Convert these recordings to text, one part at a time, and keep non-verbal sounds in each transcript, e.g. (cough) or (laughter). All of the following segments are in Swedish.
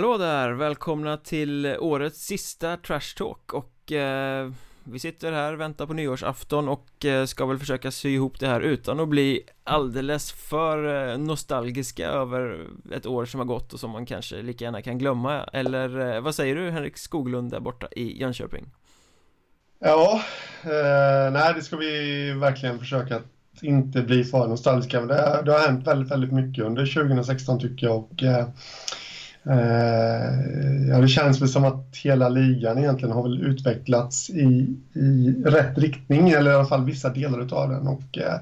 Hallå där, välkomna till årets sista Trash Talk och eh, vi sitter här, väntar på nyårsafton och eh, ska väl försöka sy ihop det här utan att bli alldeles för eh, nostalgiska över ett år som har gått och som man kanske lika gärna kan glömma Eller eh, vad säger du Henrik Skoglund där borta i Jönköping? Ja, eh, nej det ska vi verkligen försöka att inte bli för nostalgiska. Men det, det har hänt väldigt, väldigt mycket under 2016 tycker jag. Och, eh, Eh, ja, det känns väl som att hela ligan egentligen har väl utvecklats i, i rätt riktning, eller i alla fall vissa delar av den. Och, eh,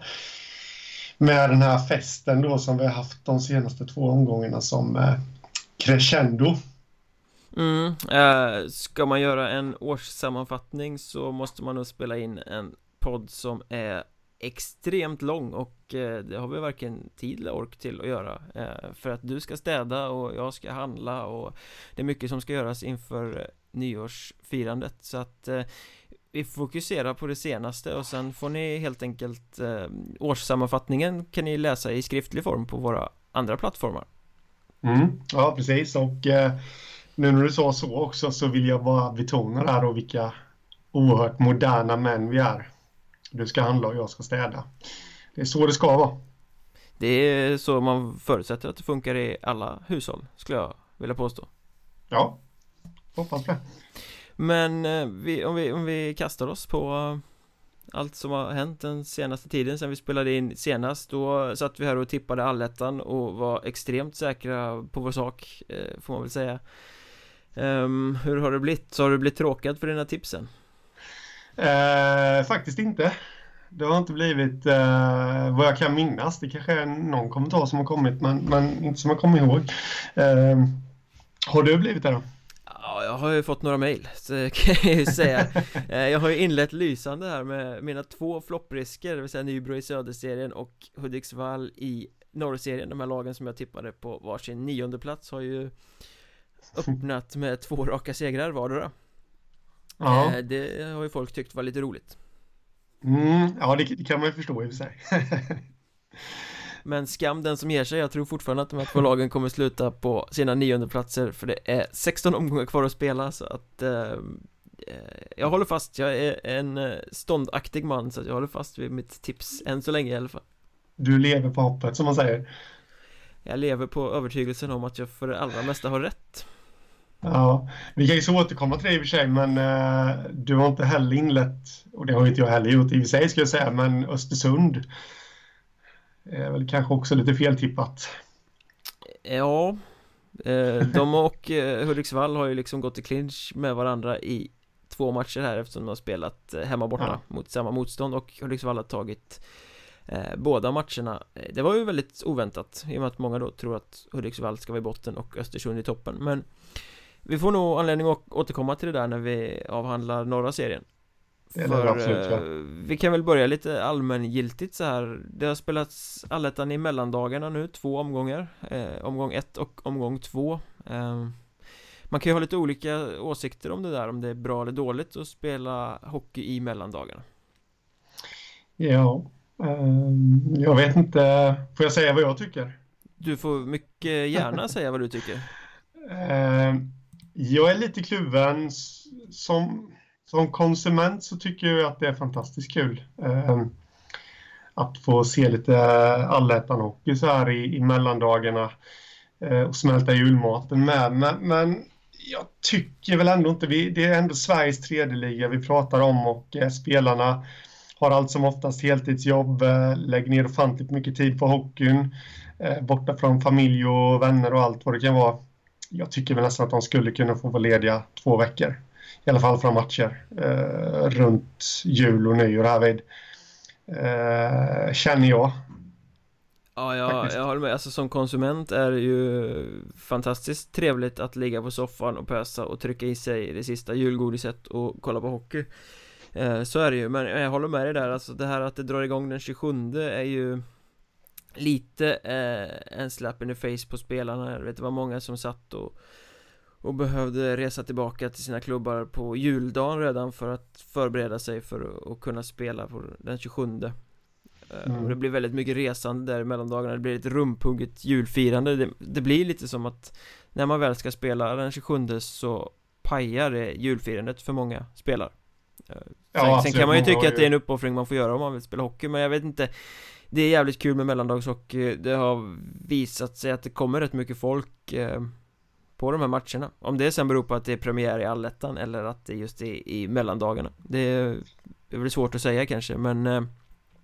med den här festen då som vi har haft de senaste två omgångarna som eh, crescendo. Mm, eh, ska man göra en årssammanfattning så måste man nog spela in en podd som är extremt lång och eh, det har vi varken tid eller ork till att göra. Eh, För att du ska städa och jag ska handla och det är mycket som ska göras inför eh, nyårsfirandet. Så att eh, vi fokuserar på det senaste och sen får ni helt enkelt eh, årssammanfattningen kan ni läsa i skriftlig form på våra andra plattformar. Mm, Ja precis. Och nu när du sa så också så vill jag bara betona där och vilka oerhört moderna män vi är du ska handla och jag ska städa. Det är så det ska vara. Det är så man förutsätter att det funkar i alla hushåll, skulle jag vilja påstå. Ja, hoppas det. Men eh, vi, om, vi, om vi kastar oss på eh, allt som har hänt den senaste tiden sen vi spelade in senast Då satt vi här och tippade allettan och var extremt säkra på vår sak eh, Får man väl säga um, Hur har det blivit? Så har du blivit tråkad för dina tipsen? Eh, faktiskt inte. Det har inte blivit eh, vad jag kan minnas. Det kanske är någon kommentar som har kommit, men, men inte som jag kommer ihåg. Eh, har du blivit det då? Ja, jag har ju fått några mejl, kan jag ju säga (laughs) eh, Jag har ju inlett lysande här med mina två flopprisker, det vill säga Nybro i Söderserien och Hudiksvall i Norrserien De här lagen som jag tippade på varsin nionde plats har ju öppnat med två raka segrar vardera Ja. Eh, det har ju folk tyckt var lite roligt. Mm, ja, det, det, kan man ju förstå i och för sig. (laughs) Men skam den som ger sig, jag tror fortfarande att de här två lagen kommer sluta på sina nionde platser För det är 16 omgångar kvar att spela så att eh, eh, Jag håller fast, jag är en eh, ståndaktig man så jag håller fast vid mitt tips än så länge i alla fall Du lever på hoppet som man säger Jag lever på övertygelsen om att jag för det allra mesta har rätt Ja, vi kan ju så återkomma till det i och för sig, men uh, du har inte heller inlett, och det har inte jag heller gjort i och för sig ska jag säga, men Östersund är väl kanske också lite feltippat. Ja, eh, de och eh, Hudiksvall har ju liksom gått i clinch med varandra i två matcher här eftersom de har spelat eh, hemma borta ja. mot samma motstånd och Hudiksvall har tagit eh, båda matcherna Det var ju väldigt oväntat i och med att många då tror att Hudiksvall ska vara i botten och Östersund i toppen men vi får nog anledning att återkomma till det där när vi avhandlar norra serien. Det För absolut, ja. Eh, vi kan väl börja lite allmängiltigt så här. Det har spelats allettan i mellandagarna nu, två omgångar. Eh, Omgång ett och omgång två. Eh, Man kan ju ha lite olika åsikter om det där, om det är bra eller dåligt att spela hockey i mellandagarna. Ja, eh, jag vet inte, får jag säga vad jag tycker? Du får mycket gärna säga vad du tycker. (laughs) Eh, jag är lite kluven. Som, som konsument så tycker jag att det är fantastiskt kul. Eh, att få se lite allätan-hockey så här i, i mellandagarna eh, och smälta julmaten med. Men, men, jag tycker väl ändå inte, vi, det är ändå Sveriges tredje liga vi pratar om och eh, spelarna har allt som oftast heltidsjobb, eh, lägger ner ofantligt mycket tid på hockeyn, eh, borta från familj och vänner och allt vad det kan vara jag tycker väl nästan att de skulle kunna få vara lediga två veckor. I alla fall från matcher eh, runt jul och nyår härvid. Eh, känner jag. Ja, jag, jag håller med. Alltså som konsument är det ju fantastiskt trevligt att ligga på soffan och pösa och trycka i sig det sista julgodiset och kolla på hockey. Eh, så är det ju, men jag håller med dig där. Alltså det här att det drar igång den 27 är ju lite eh, en slap in the face på spelarna. Jag vet det var många som satt och och behövde resa tillbaka till sina klubbar på juldagen redan för att förbereda sig för att kunna spela på den 27 mm. Och det blir väldigt mycket resande där mellan dagarna Det blir ett rumpugget julfirande. Det, det, blir lite som att När man väl ska spela den 27 så pajar det julfirandet för många spelare. Ja, sen, sen kan man ju tycka att det är en uppoffring man får göra om man vill spela hockey Men jag vet inte det är jävligt kul med mellandagshockey eh, Det har visat sig att det kommer rätt mycket folk eh, På de här matcherna. Om det sen beror på att det är premiär i allettan eller att det just är i mellandagarna. Det är, det är väl svårt att säga kanske men eh,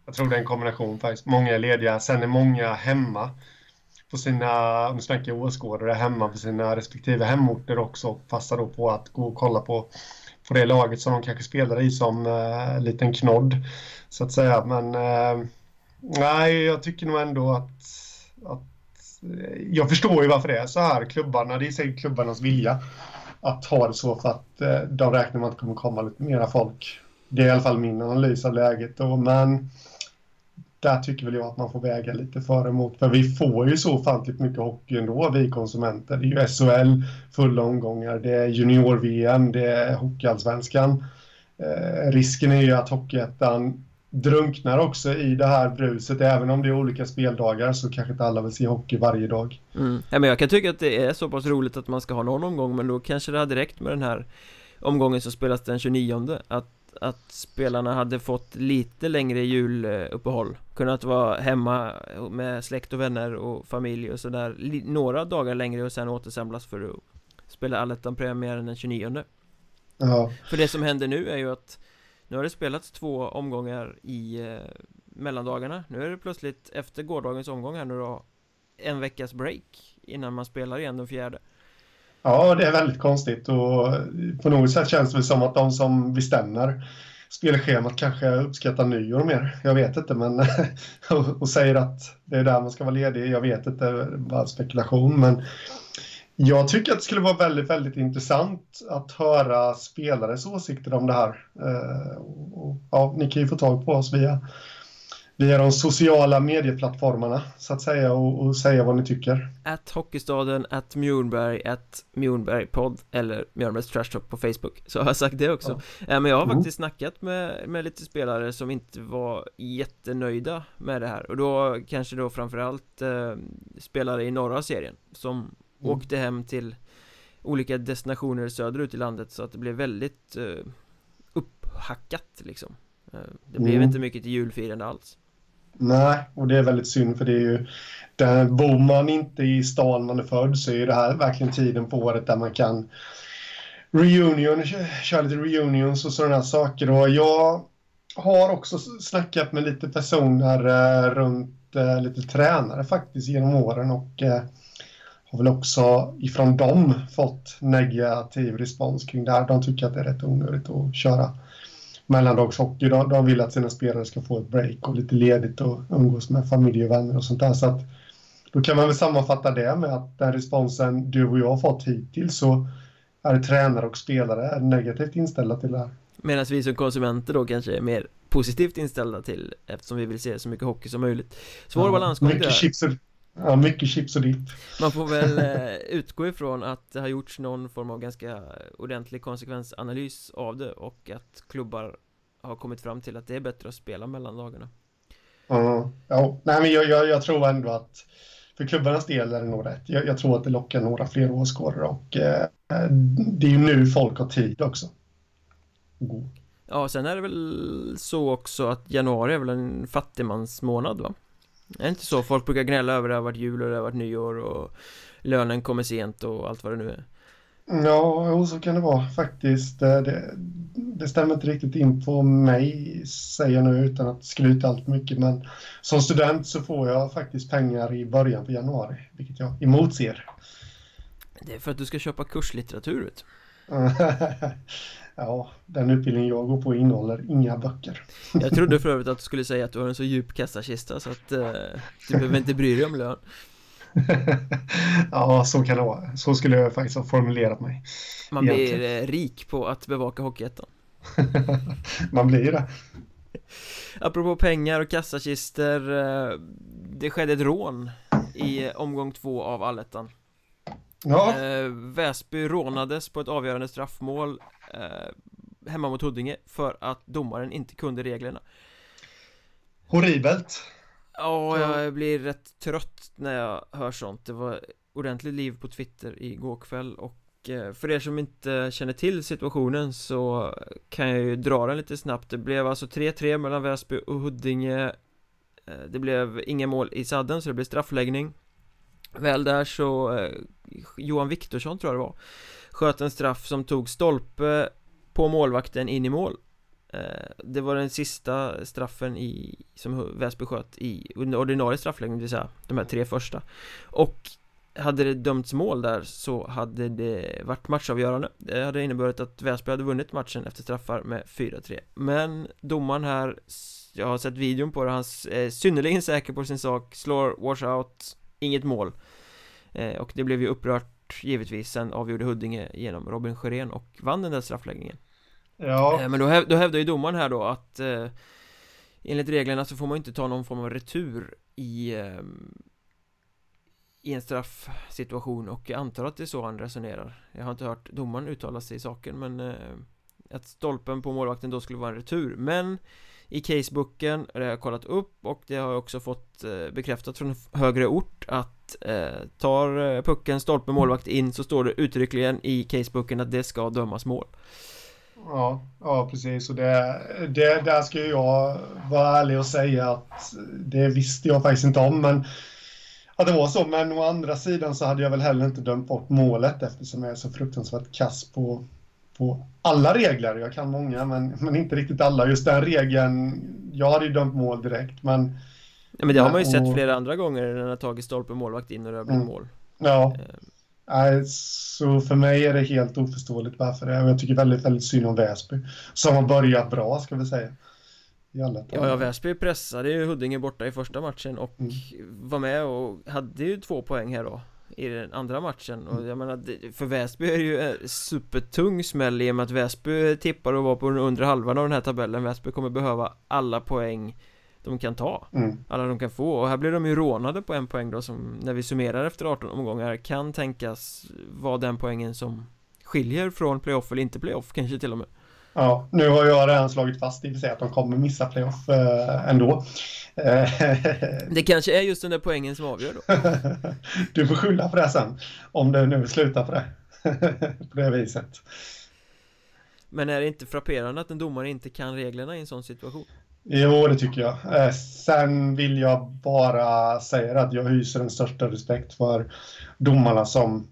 Jag tror det är en kombination faktiskt. Många är lediga, sen är många hemma på sina, om du snackar åskådare, hemma på sina respektive hemorter också och passar då på att gå och kolla på på det laget som de kanske spelar i som eh, liten knodd så att säga. Men eh, nej, jag tycker nog ändå att, att eh, jag förstår ju varför det är så här. Klubbarna, det är säkert klubbarnas vilja att ha det så för att eh, de räknar med att det kommer komma lite mera folk. Det är i alla fall min analys av läget då, men där tycker väl jag att man får väga lite för emot. För vi får ju så ofantligt mycket hockey ändå, vi konsumenter. Det är ju SHL, fulla omgångar, det är junior-VM, det är hockeyallsvenskan. Eh, risken är ju att Hockeyettan drunknar också i det här bruset. Även om det är olika speldagar så kanske inte alla vill se hockey varje dag. Mm. Ja, men jag kan tycka att det är så pass roligt att man ska ha någon omgång, men då kanske det hade räckt med den här omgången som spelas den 29 att att spelarna hade fått lite längre juluppehåll Kunnat vara hemma med släkt och vänner och familj och sådär Några dagar längre och sen återsamlas för att spela allettan-premiären den 29 Ja För det som händer nu är ju att nu har det spelats två omgångar i eh, mellandagarna Nu är det plötsligt efter gårdagens omgång här nu då En veckas break Innan man spelar igen den fjärde Ja, det är väldigt konstigt och på något sätt känns det som att de som bestämmer spelschemat kanske uppskattar nyår mer. Jag vet inte, men (laughs) och säger att det är där man ska vara ledig. Jag vet inte, det är bara spekulation, men jag tycker att det skulle vara väldigt, väldigt intressant att höra spelares åsikter om det här. Eh, ja, ni kan ju få tag på oss via via de sociala medieplattformarna så att säga och, och säga vad ni tycker. Att Hockeystaden, att Mjornberg, att Mjornbergpodd eller Mjörnbergs Trash Talk på Facebook Så har jag sagt det också ja. Men jag har mm. faktiskt mm. snackat med, med lite spelare som inte var jättenöjda med det här Och då kanske då framförallt eh, spelare i norra serien Som mm. åkte hem till olika destinationer söderut i landet Så att det blev väldigt eh, upphackat liksom eh, Det blev mm. inte mycket till julfirande alls Nej, och det är väldigt synd för det är ju där bor man inte i stan man är född så är det här verkligen tiden på året där man kan reunion, köra lite reunions och sådana här saker. Och jag har också snackat med lite personer eh, runt eh, lite tränare faktiskt genom åren och eh, har väl också ifrån dem fått negativ respons kring det här. De tycker att det är rätt onödigt att köra mellandagshockey. De, de vill att sina spelare ska få ett break och lite ledigt och umgås med familj och vänner och sånt där. Så att, då kan man väl sammanfatta det med att den responsen du och jag har fått hittills så är tränare och spelare negativt inställda till det här. Medan vi som konsumenter då kanske är mer positivt inställda till eftersom vi vill se så mycket hockey som möjligt. Svår ja, balansgång mycket chips och, Ja, mycket chips och dipp. Man får väl (laughs) eh, utgå ifrån att det har gjorts någon form av ganska ordentlig konsekvensanalys av det och att klubbar har kommit fram till att det är bättre att spela mellan lagarna. Mm, ja, nej men jag, jag, jag, tror ändå att för klubbarnas del är det nog rätt. Jag, jag tror att det lockar några fler åskådare och eh, det är ju nu folk har tid också. God. Ja, sen är det väl så också att januari är väl en fattigmansmånad va? Är det inte så? Folk brukar gnälla över det har varit jul och det har varit nyår och lönen kommer sent och allt vad det nu är. Ja, så kan det vara faktiskt. Det, det stämmer inte riktigt in på mig, säger jag nu utan att skryta allt mycket. Men som student så får jag faktiskt pengar i början på januari, vilket jag emotser. Det är för att du ska köpa kurslitteratur, ut. (laughs) Ja, den utbildning jag går på innehåller inga böcker. Jag trodde för övrigt att du skulle säga att du har en så djup kassakista så att eh, du behöver inte bry dig om lön. (laughs) ja, så kan det vara. Så skulle jag faktiskt ha formulerat mig. Man blir eh, rik på att bevaka Hockeyettan. (laughs) Man blir det. Apropå pengar och kassakister eh, Det skedde ett rån i omgång två av allettan Ja. Eh, Väsby rånades på ett avgörande straffmål eh, hemma mot Huddinge för att domaren inte kunde reglerna. horribelt. Ja, jag blir rätt trött när jag hör sånt. Det var ordentligt liv på Twitter igår kväll och eh, för er som inte känner till situationen så kan jag ju dra den lite snabbt. Det blev alltså 3-3 mellan Väsby och Huddinge. Eh, Det blev inga mål i sadden så det blev straffläggning. Väl där så Johan Viktorsson tror jag det var Sköt en straff som tog stolpe på målvakten in i mål. Eh, det var den sista straffen i, som Väsby sköt i ordinarie straffläggning, det vill säga de här tre första. Och hade det dömts mål där så hade det varit matchavgörande. Det hade inneburit att Väsby hade vunnit matchen efter straffar med 4-3 Men domaren här, jag har sett videon på det, han är synnerligen säker på sin sak Slår washout, inget mål. Eh, och det blev ju upprört givetvis. Sen avgjorde Huddinge genom Robin Sjörén och vann den där straffläggningen. Ja. Eh, men då, häv, då hävdar ju domaren här då att eh, Enligt reglerna så får man inte ta någon form av retur i eh, I en straffsituation. Och jag antar att det är så han resonerar. Jag har inte hört domaren uttala sig i saken men eh, Att stolpen på målvakten då skulle vara en retur. Men i casebooken, det har jag kollat upp och det har jag också fått eh, bekräftat från högre ort att eh, tar eh, pucken stolpe målvakt in så står det uttryckligen i casebooken att det ska dömas mål Ja, ja precis. Och det, det, där ska jag vara ärlig och säga att det visste jag faktiskt inte om. Men att det var så. Men å andra sidan så hade jag väl heller inte dömt bort målet eftersom jag är så fruktansvärt kass på, på alla regler. Jag kan många, men, men inte riktigt alla. Just den regeln, jag hade ju dömt mål direkt, men... Ja, men det har man ju och, sett flera andra gånger när den har tagit stolpe målvakt in och det har blivit mm, mål. Ja. Eh, så för mig är det helt oförståeligt varför det är. Jag tycker väldigt, väldigt synd om Väsby. Som har börjat bra, ska vi säga. Ja, ja, Väsby pressade ju Huddinge borta i första matchen och mm. var med och hade ju två poäng här då i den andra matchen. Och mm. jag menar för Väsby är det ju en supertung smäll i och med att Väsby tippar och var på den undre halvan av den här tabellen. Väsby kommer behöva alla poäng de kan ta. Mm. Alla de kan få. Och här blir de ju rånade på en poäng då som när vi summerar efter 18 omgångar kan tänkas vara den poängen som skiljer från playoff eller inte playoff kanske till och med Ja, nu har jag redan slagit fast i och för sig att de kommer missa playoff eh, ändå (laughs) Det kanske är just den där poängen som avgör då (laughs) Du får skylla på det sen Om det nu slutar på det (laughs) På det viset Men är det inte frapperande att en domare inte kan reglerna i en sån situation? Jo, det tycker jag. Eh, sen vill jag bara säga att jag hyser den största respekt för domarna som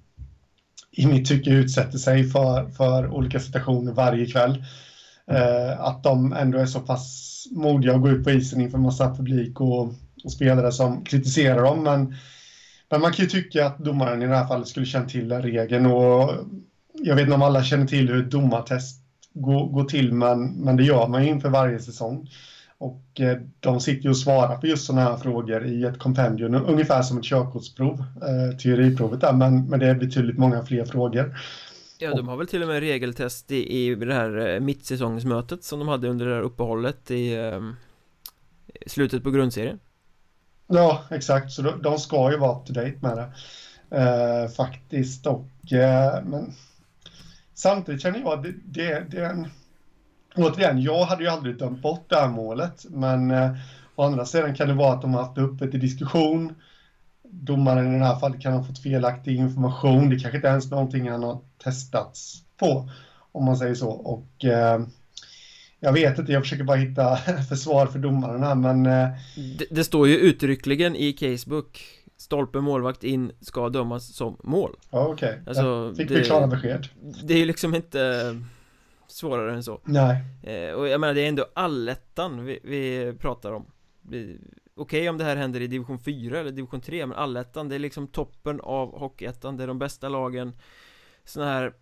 i mitt tycke utsätter sig för, för olika situationer varje kväll. Eh, att de ändå är så pass modiga och går ut på isen inför massa publik och, och spelare som kritiserar dem. Men, men man kan ju tycka att domaren i det här fallet skulle känna till regeln och jag vet inte om alla känner till hur ett domartest går, går till men, men det gör man ju inför varje säsong. Och eh, de sitter ju och svarar på just sådana här frågor i ett kompendium, ungefär som ett körkortsprov, eh, teoriprovet där, men, men det är betydligt många fler frågor. Ja, de har väl till och med regeltest i, i det här eh, mittsäsongsmötet som de hade under det här uppehållet i eh, slutet på grundserien. Ja, exakt, så de, de ska ju vara up to date med det eh, faktiskt och men samtidigt känner jag att det, det, det är en återigen, jag hade ju aldrig dömt bort det här målet, men eh, å andra sidan kan det vara att de har haft det uppe till diskussion. Domaren i det här fallet kan ha fått felaktig information. Det kanske inte ens är någonting han har testats på, om man säger så. Och eh, jag vet inte, jag försöker bara hitta (laughs) försvar för domaren här, men... Eh... Det, det, står ju uttryckligen i casebook Stolpe målvakt in ska dömas som mål Ja okej, okay. alltså, fick vi klara besked Det är ju liksom inte svårare än så. Nej. Eh, Och jag menar det är ändå allettan vi, vi pratar om. Okej okay, om det här händer i division 4 eller division 3 Men allettan det är liksom toppen av hockeyettan. Det är de bästa lagen. Såna här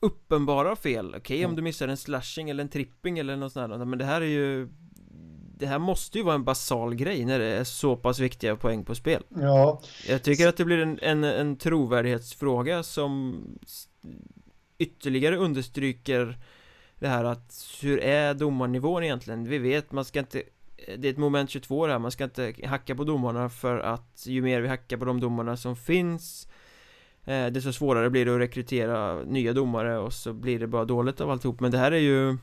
uppenbara fel. Okej okay, mm. om du missar en slashing eller en tripping eller något sånt här Men det här är ju det här måste ju vara en basal grej när det är så pass viktiga poäng på spel. Ja. Jag tycker att det blir en, en, en trovärdighetsfråga som ytterligare understryker det här att hur är domarnivån egentligen? Vi vet, man ska inte det är ett moment 22 det här, man ska inte hacka på domarna för att ju mer vi hackar på de domarna som finns eh, desto svårare blir det att rekrytera nya domare och så blir det bara dåligt av alltihop. Men det här är ju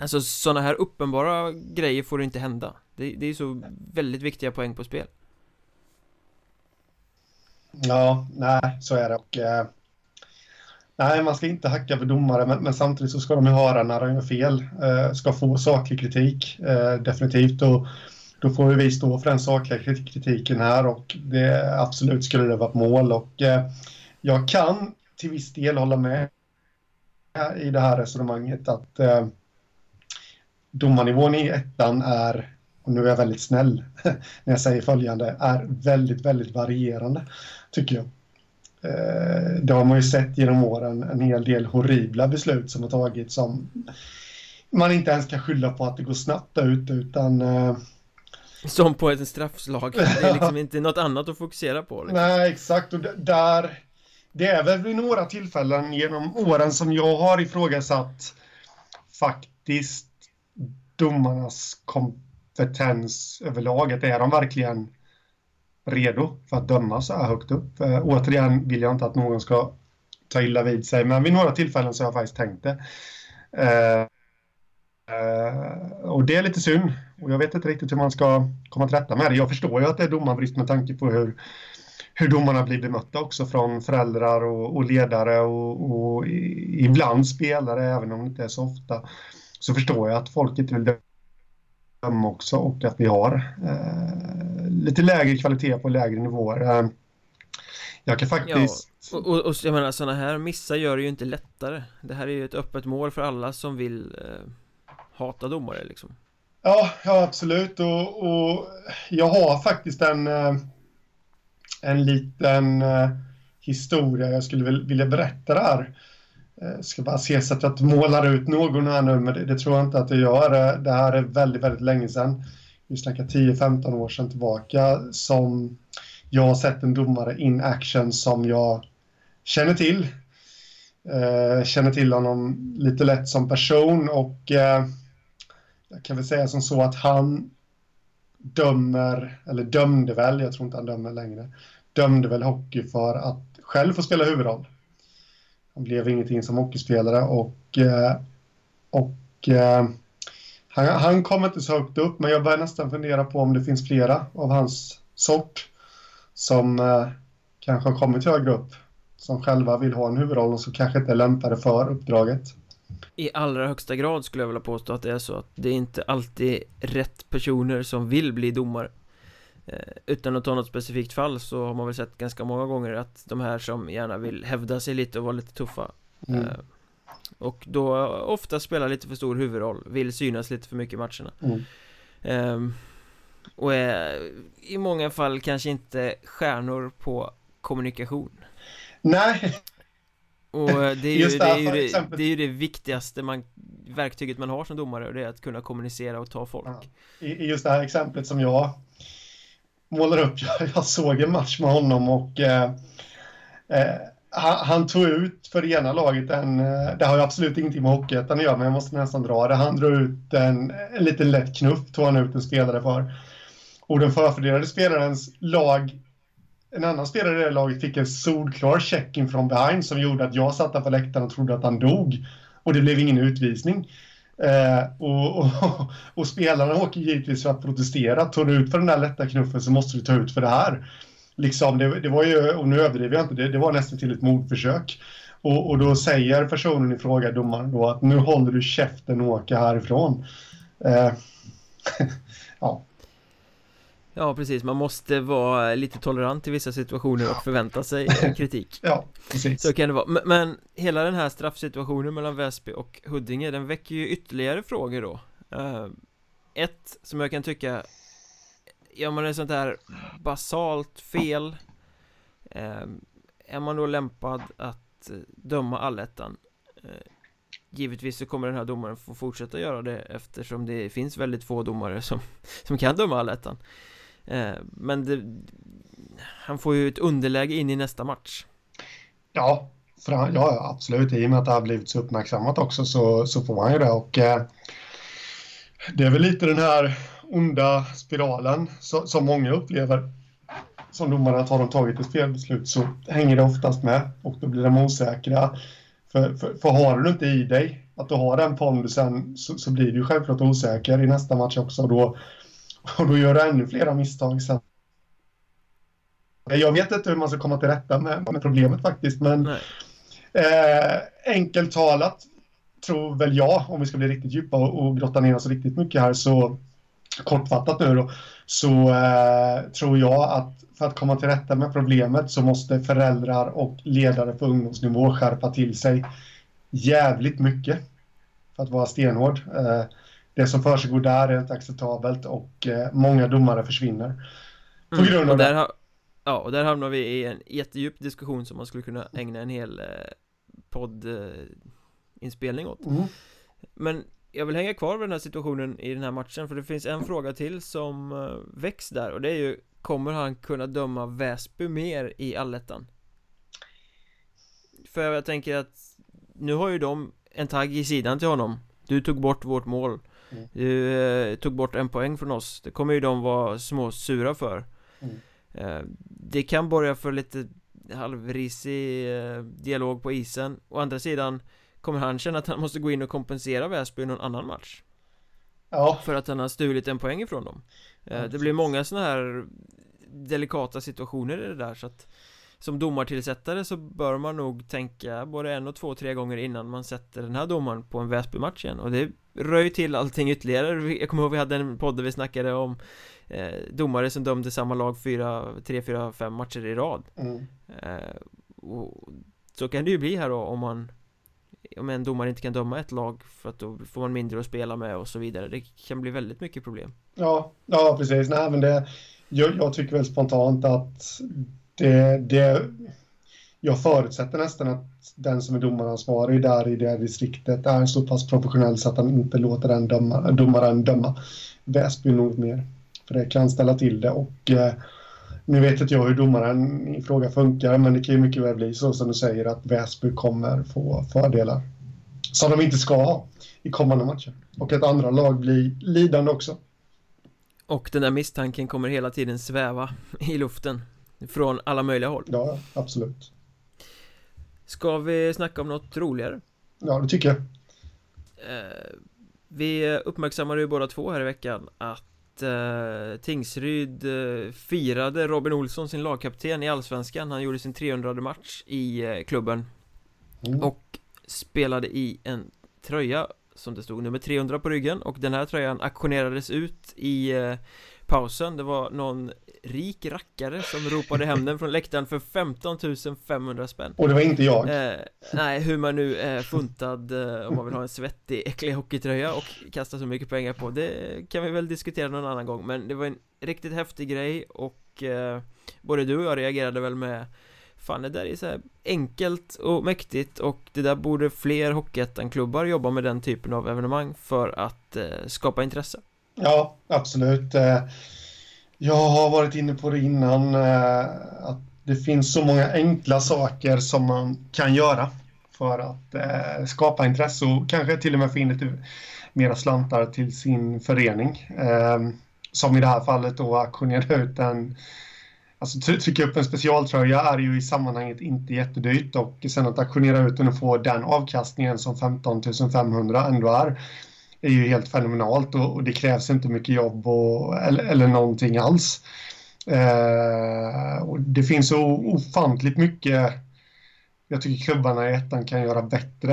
Alltså sådana här uppenbara grejer får inte hända. Det, det är så väldigt viktiga poäng på spel. Ja, nej, så är det. Och eh, Nej, man ska inte hacka för domare, men, men, samtidigt så ska de ju höra när de gör fel. Eh, ska få saklig kritik, eh, definitivt. Och då får vi stå för den sakliga kritiken här och det absolut skulle det vara ett mål. Och eh, jag kan till viss del hålla med i det här resonemanget att eh, domarnivån i ettan är, och nu är jag väldigt snäll (laughs) när jag säger följande, är väldigt, väldigt varierande, tycker jag. Eh, det har man ju sett genom åren en hel del horribla beslut som har tagits som man inte ens kan skylla på att det går snabbt ut utan eh, som på ett straffslag, det är liksom (laughs) inte något annat att fokusera på liksom. Nej, exakt, och där Det är väl vid några tillfällen genom åren som jag har ifrågasatt faktiskt domarnas kompetens överlag, att är de verkligen redo för att döma så här högt upp. Eh, återigen vill jag inte att någon ska ta illa vid sig, men vid några tillfällen så har jag faktiskt tänkt det. Eh, eh, och det är lite synd. Och jag vet inte riktigt hur man ska komma till rätta med det. Jag förstår ju att det är domarbrist med tanke på hur, hur domarna blir bemötta också från föräldrar och, och ledare och, och, ibland spelare, även om det inte är så ofta. Så förstår jag att folk inte vill döma också och att vi har eh, lite lägre kvalitet på lägre nivåer. Eh, jag kan faktiskt... Ja, och, och, och jag menar sådana här missar gör det ju inte lättare. Det här är ju ett öppet mål för alla som vill eh, hata domare liksom. Ja, ja absolut. Och, och jag har faktiskt en, eh, en liten historia jag skulle vilja berätta där. Jag ska bara se så att jag inte målar ut någon här nu, men det, det, tror jag inte att jag gör. Eh, det här är väldigt, väldigt länge sedan. Vi snackar 10-15 år sedan tillbaka som jag har sett en domare in action som jag känner till. Eh, känner till honom lite lätt som person och eh, jag kan väl säga som så att han dömer, eller dömde väl, jag tror inte han dömer längre, dömde väl hockey för att själv få spela huvudroll. Han blev ingenting som hockeyspelare och, eh, och eh, han, han kom inte så högt upp, men jag börjar nästan fundera på om det finns flera av hans sort som eh, kanske har kommit högre upp, som själva vill ha en huvudroll och som kanske inte är lämpade för uppdraget. I allra högsta grad skulle jag vilja påstå att det är så att det är inte alltid rätt personer som vill bli domare utan att ta något specifikt fall så har man väl sett ganska många gånger att de här som gärna vill hävda sig lite och vara lite tuffa mm. Eh, och då ofta spelar lite för stor huvudroll, vill synas lite för mycket i matcherna mm. Ehm, och är i många fall kanske inte stjärnor på kommunikation Nej och eh, det är ju, det, är ju det, det, är ju det viktigaste man, verktyget man har som domare och det är att kunna kommunicera och ta folk. I, just det här exemplet som jag målar upp, (laughs) jag, såg en match med honom och eh, eh, han, han, tog ut för det ena laget en, eh, det har ju absolut ingenting med Hockeyettan att göra men jag måste nästan dra det, han drog ut en, en liten lätt knuff, tog han ut en spelare för. Och den förfördelade spelarens lag en annan spelare i det laget fick en solklar check-in från behind som gjorde att jag satt där på läktaren och trodde att han dog. Och det blev ingen utvisning. Eh, och, och, (laughs) och, spelarna åker givetvis för att protestera. Tar du ut för den där lätta knuffen så måste du ta ut för det här. Liksom, det, det var ju, och nu överdriver jag inte, det, det var nästan till ett mordförsök. Och, och då säger personen i fråga, domaren, då att nu håller du käften och åker härifrån. Eh, (laughs) ja. Ja precis, man måste vara lite tolerant i vissa situationer och förvänta sig (laughs) kritik. Ja, precis. Så kan det vara, men, hela den här straffsituationen mellan Väsby och Huddinge den väcker ju ytterligare frågor då. Uh, Ett som jag kan tycka Gör man ett sånt här basalt fel. Uh, Är man då lämpad att döma allettan? Uh, Givetvis så kommer den här domaren få fortsätta göra det eftersom det finns väldigt få domare som, som kan döma allettan. Eh, Eh, men det, han får ju ett underläge in i nästa match. Ja, för han, ja, absolut. I och med att det har blivit så uppmärksammat också så, så får han ju det. Och, eh, det är väl lite den här onda spiralen så, som många upplever. Som domarna, har de tagit ett felbeslut så hänger det oftast med och då blir de osäkra. För, för, för har du inte i dig att du har den pondusen så, så blir du självklart osäker i nästa match också. Och då och då gör du ännu flera misstag sen. Jag vet inte hur man ska komma till rätta med, med problemet faktiskt, men eh, enkelt talat tror väl jag, om vi ska bli riktigt djupa och, och grotta ner oss riktigt mycket här, så kortfattat nu då, så eh, tror jag att för att komma till rätta med problemet så måste föräldrar och ledare på ungdomsnivå skärpa till sig jävligt mycket för att vara stenhård. Eh, det som försiggår där är inte acceptabelt och eh, många domare försvinner. På mm, grund av det. Ja, och där hamnar vi i en jättedjup diskussion som man skulle kunna ägna en hel eh, poddinspelning åt. Mm. Men jag vill hänga kvar vid den här situationen i den här matchen för det finns en fråga till som väcks där och det är ju Kommer han kunna döma Väsby mer i allettan? För jag tänker att Nu har ju de en tagg i sidan till honom Du tog bort vårt mål mm. Du eh, tog bort en poäng från oss Det kommer ju de vara små sura för mm. eh, Det kan börja för lite halvrisig eh, dialog på isen Å andra sidan Kommer han känna att han måste gå in och kompensera Väsby i någon annan match? Ja För att han har stulit en poäng ifrån dem eh, Det blir många sådana här Delikata situationer i det där så att Som domartillsättare så bör man nog tänka både en och två, tre gånger innan man sätter den här domaren på en Väsby-match igen Och det rör ju till allting ytterligare Jag kommer ihåg vi hade en podd där vi snackade om eh, Domare som dömde samma lag fyra, tre, fyra, fem matcher i rad mm. eh, och Så kan det ju bli här då om man om en domare inte kan döma ett lag för att då får man mindre att spela med och så vidare. Det kan bli väldigt mycket problem. Ja, ja precis. Nej, men det, jag, jag tycker väl spontant att det, det, jag förutsätter nästan att den som är domaransvarig där i det distriktet är så pass professionell så att han inte låter den döma, domaren döma Väsby något mer. För det kan ställa till det och eh, nu vet inte jag hur domaren i fråga funkar, men det kan ju mycket väl bli så som du säger att Väsby kommer få fördelar som de inte ska ha i kommande matcher. Och att andra lag blir lidande också. Och den där misstanken kommer hela tiden sväva i luften från alla möjliga håll. Ja, absolut. Ska vi snacka om något roligare? Ja, det tycker jag. Eh, vi uppmärksammade ju båda två här i veckan att eh, Tingsryd eh, firade Robin Olsson sin lagkapten i Allsvenskan Han gjorde sin 300 match i klubben mm. Och spelade i en tröja som det stod nummer 300 på ryggen och den här tröjan auktionerades ut i eh, pausen Det var någon rik rackare som ropade hem den från läktaren för 15 500 spänn. Och det var inte jag. Eh, Nej, hur man nu är funtad eh, om man vill ha en svettig, äcklig hockeytröja och kasta så mycket pengar på Det kan vi väl diskutera någon annan gång. Men det var en riktigt häftig grej och eh, Både du och jag reagerade väl med Fan det där är så här enkelt och mäktigt och det där borde fler Hockeyettan-klubbar jobba med den typen av evenemang för att eh, skapa intresse. Ja, absolut. Eh, jag har varit inne på det innan eh, att det finns så många enkla saker som man kan göra för att eh, skapa intresse och kanske till och med få in lite mera slantar till sin förening. Eh, som i det här fallet då auktionera ut en Alltså trycka upp en specialtröja är ju i sammanhanget inte jättedyrt och sen att auktionera ut den och få den avkastningen som 15 500 ändå är är ju helt fenomenalt och, och det krävs inte mycket jobb och, eller, eller någonting alls. Eh, och det finns så ofantligt mycket jag tycker klubbarna i ettan kan göra bättre.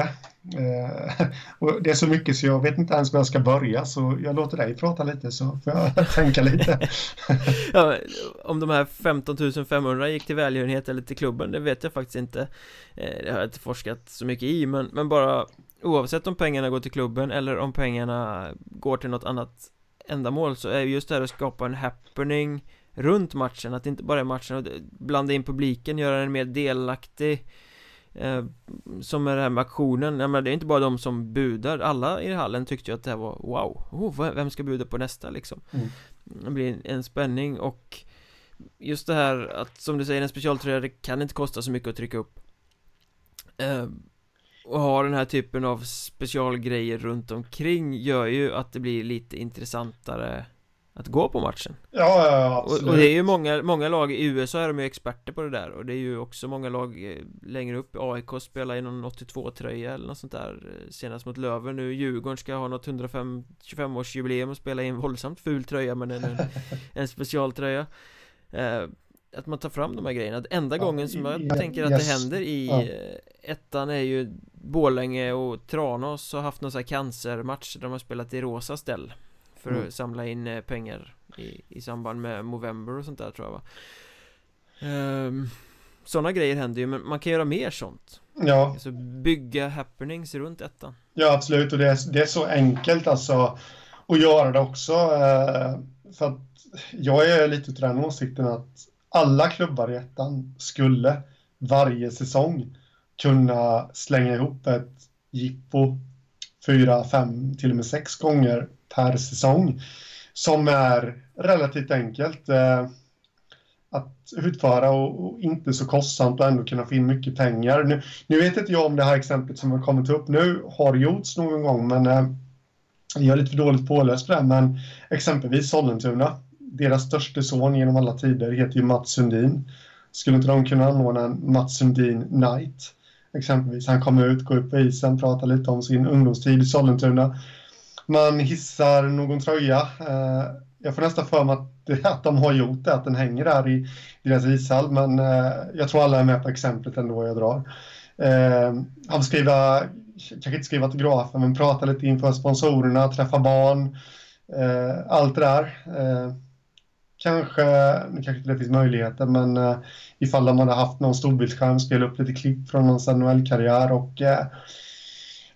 Eh, och det är så mycket så jag vet inte ens var jag ska börja så jag låter dig prata lite så får jag (laughs) tänka lite. (laughs) ja, om de här 15 500 gick till välgörenhet eller till klubben det vet jag faktiskt inte. Eh, det har jag inte forskat så mycket i men, men bara oavsett om pengarna går till klubben eller om pengarna går till något annat ändamål så är just det här att skapa en happening runt matchen, att det inte bara är matchen, och blanda in publiken, göra den mer delaktig eh, Som är det här med aktionen, jag menar, det är inte bara de som budar Alla i hallen tyckte ju att det här var wow oh, Vem ska buda på nästa liksom? Mm. Det blir en spänning och Just det här att som du säger en specialtröja det kan inte kosta så mycket att trycka upp eh, Och ha den här typen av specialgrejer runt omkring gör ju att det blir lite intressantare att gå på matchen. Ja, ja absolut. och, och, det är ju många, många lag i USA är de ju experter på det där Och det är ju också många lag eh, längre upp. AIK spelar i någon 82-tröja eller något sånt där eh, Senast mot Löven. Nu Djurgården ska ha något 125-årsjubileum och spela i en våldsamt ful tröja men en, en, specialtröja. Eh, Att man tar fram de här grejerna. Enda ja, gången som jag ja, tänker att yes. det händer i ja. Eh, ettan är ju Bålänge och Tranås har haft någon sån här cancermatch där de har spelat i rosa ställ för mm. att samla in eh, pengar i, i samband med Movember och sånt där tror jag va? Um, Sådana grejer händer ju, men man kan göra mer sånt. Ja. Alltså bygga happenings runt ettan. Ja absolut, och det är, det är så enkelt alltså Att göra det också eh, För att jag är lite till den åsikten att alla klubbar i ettan skulle varje säsong kunna slänga ihop ett jippo fyra, fem, till och med sex gånger per säsong som är relativt enkelt eh, att utföra och, och, inte så kostsamt och ändå kunna få in mycket pengar. Nu, nu, vet inte jag om det här exemplet som har kommit upp nu har gjorts någon gång, men eh, jag är lite för dåligt påläst på det. Men exempelvis Sollentuna, deras största son genom alla tider heter ju Mats Sundin. Skulle inte de kunna anordna en Mats Sundin Night? Exempelvis, han kommer ut, går upp på isen, pratar lite om sin ungdomstid i Sollentuna man hissar någon tröja. Eh, jag får nästan för mig att, (laughs) att de har gjort det, att den hänger där i deras ishall, men eh, jag tror alla är med på exemplet ändå jag drar. Eh, han skriva, kanske inte skriva autografer, men prata lite inför sponsorerna, träffa barn, allt det där. Kanske, nu kanske inte det finns möjligheter, men eh, ifall de hade haft någon storbildsskärm, spela upp lite klipp från någons NHL-karriär och eh,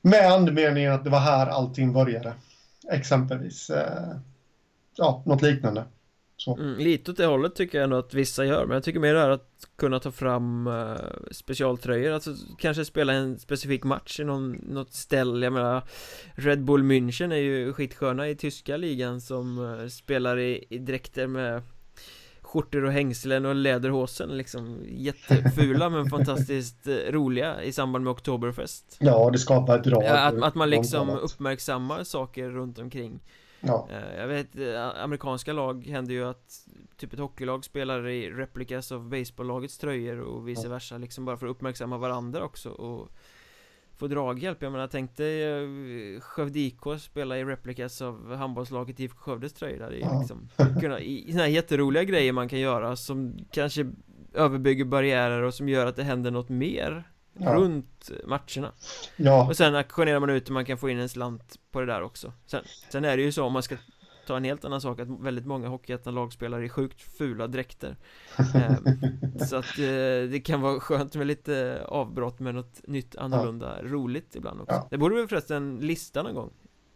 med andemeningen att det var här allting började. Exempelvis. Eh, ja, något liknande. Mm, lite åt det hållet tycker jag ändå att vissa gör Men jag tycker mer det här att kunna ta fram uh, specialtröjor Alltså kanske spela en specifik match i någon, något ställe Jag menar Red Bull München är ju skitsköna i tyska ligan som uh, spelar i, i dräkter med skjortor och hängslen och läderhosen liksom Jättefula men (laughs) fantastiskt eh, roliga i samband med Oktoberfest. Ja, det skapar ett drag ja, att, att man liksom uppmärksammar saker runt omkring Ja. Eh, jag vet, eh, amerikanska lag händer ju att Typ ett hockeylag spelar i replikas av baseballlagets tröjor och vice versa liksom bara för att uppmärksamma varandra också och få draghjälp. Jag menar, tänk dig uh, Skövde IK spela i replikas av handbollslaget IFK Skövdes tröjor. Det är liksom kunna, i, såna här jätteroliga grejer man kan göra som kanske överbygger barriärer och som gör att det händer något mer ja. runt matcherna. Ja. Och sen aktionerar man ut och man kan få in en slant på det där också. Sen, sen är det ju så om man ska ta en helt annan sak att väldigt många Hockeyettan-lag spelar i sjukt fula dräkter (laughs) ehm, Så att eh, det kan vara skönt med lite avbrott med något nytt, annorlunda, ja. roligt ibland också ja. Det borde vi förresten lista någon gång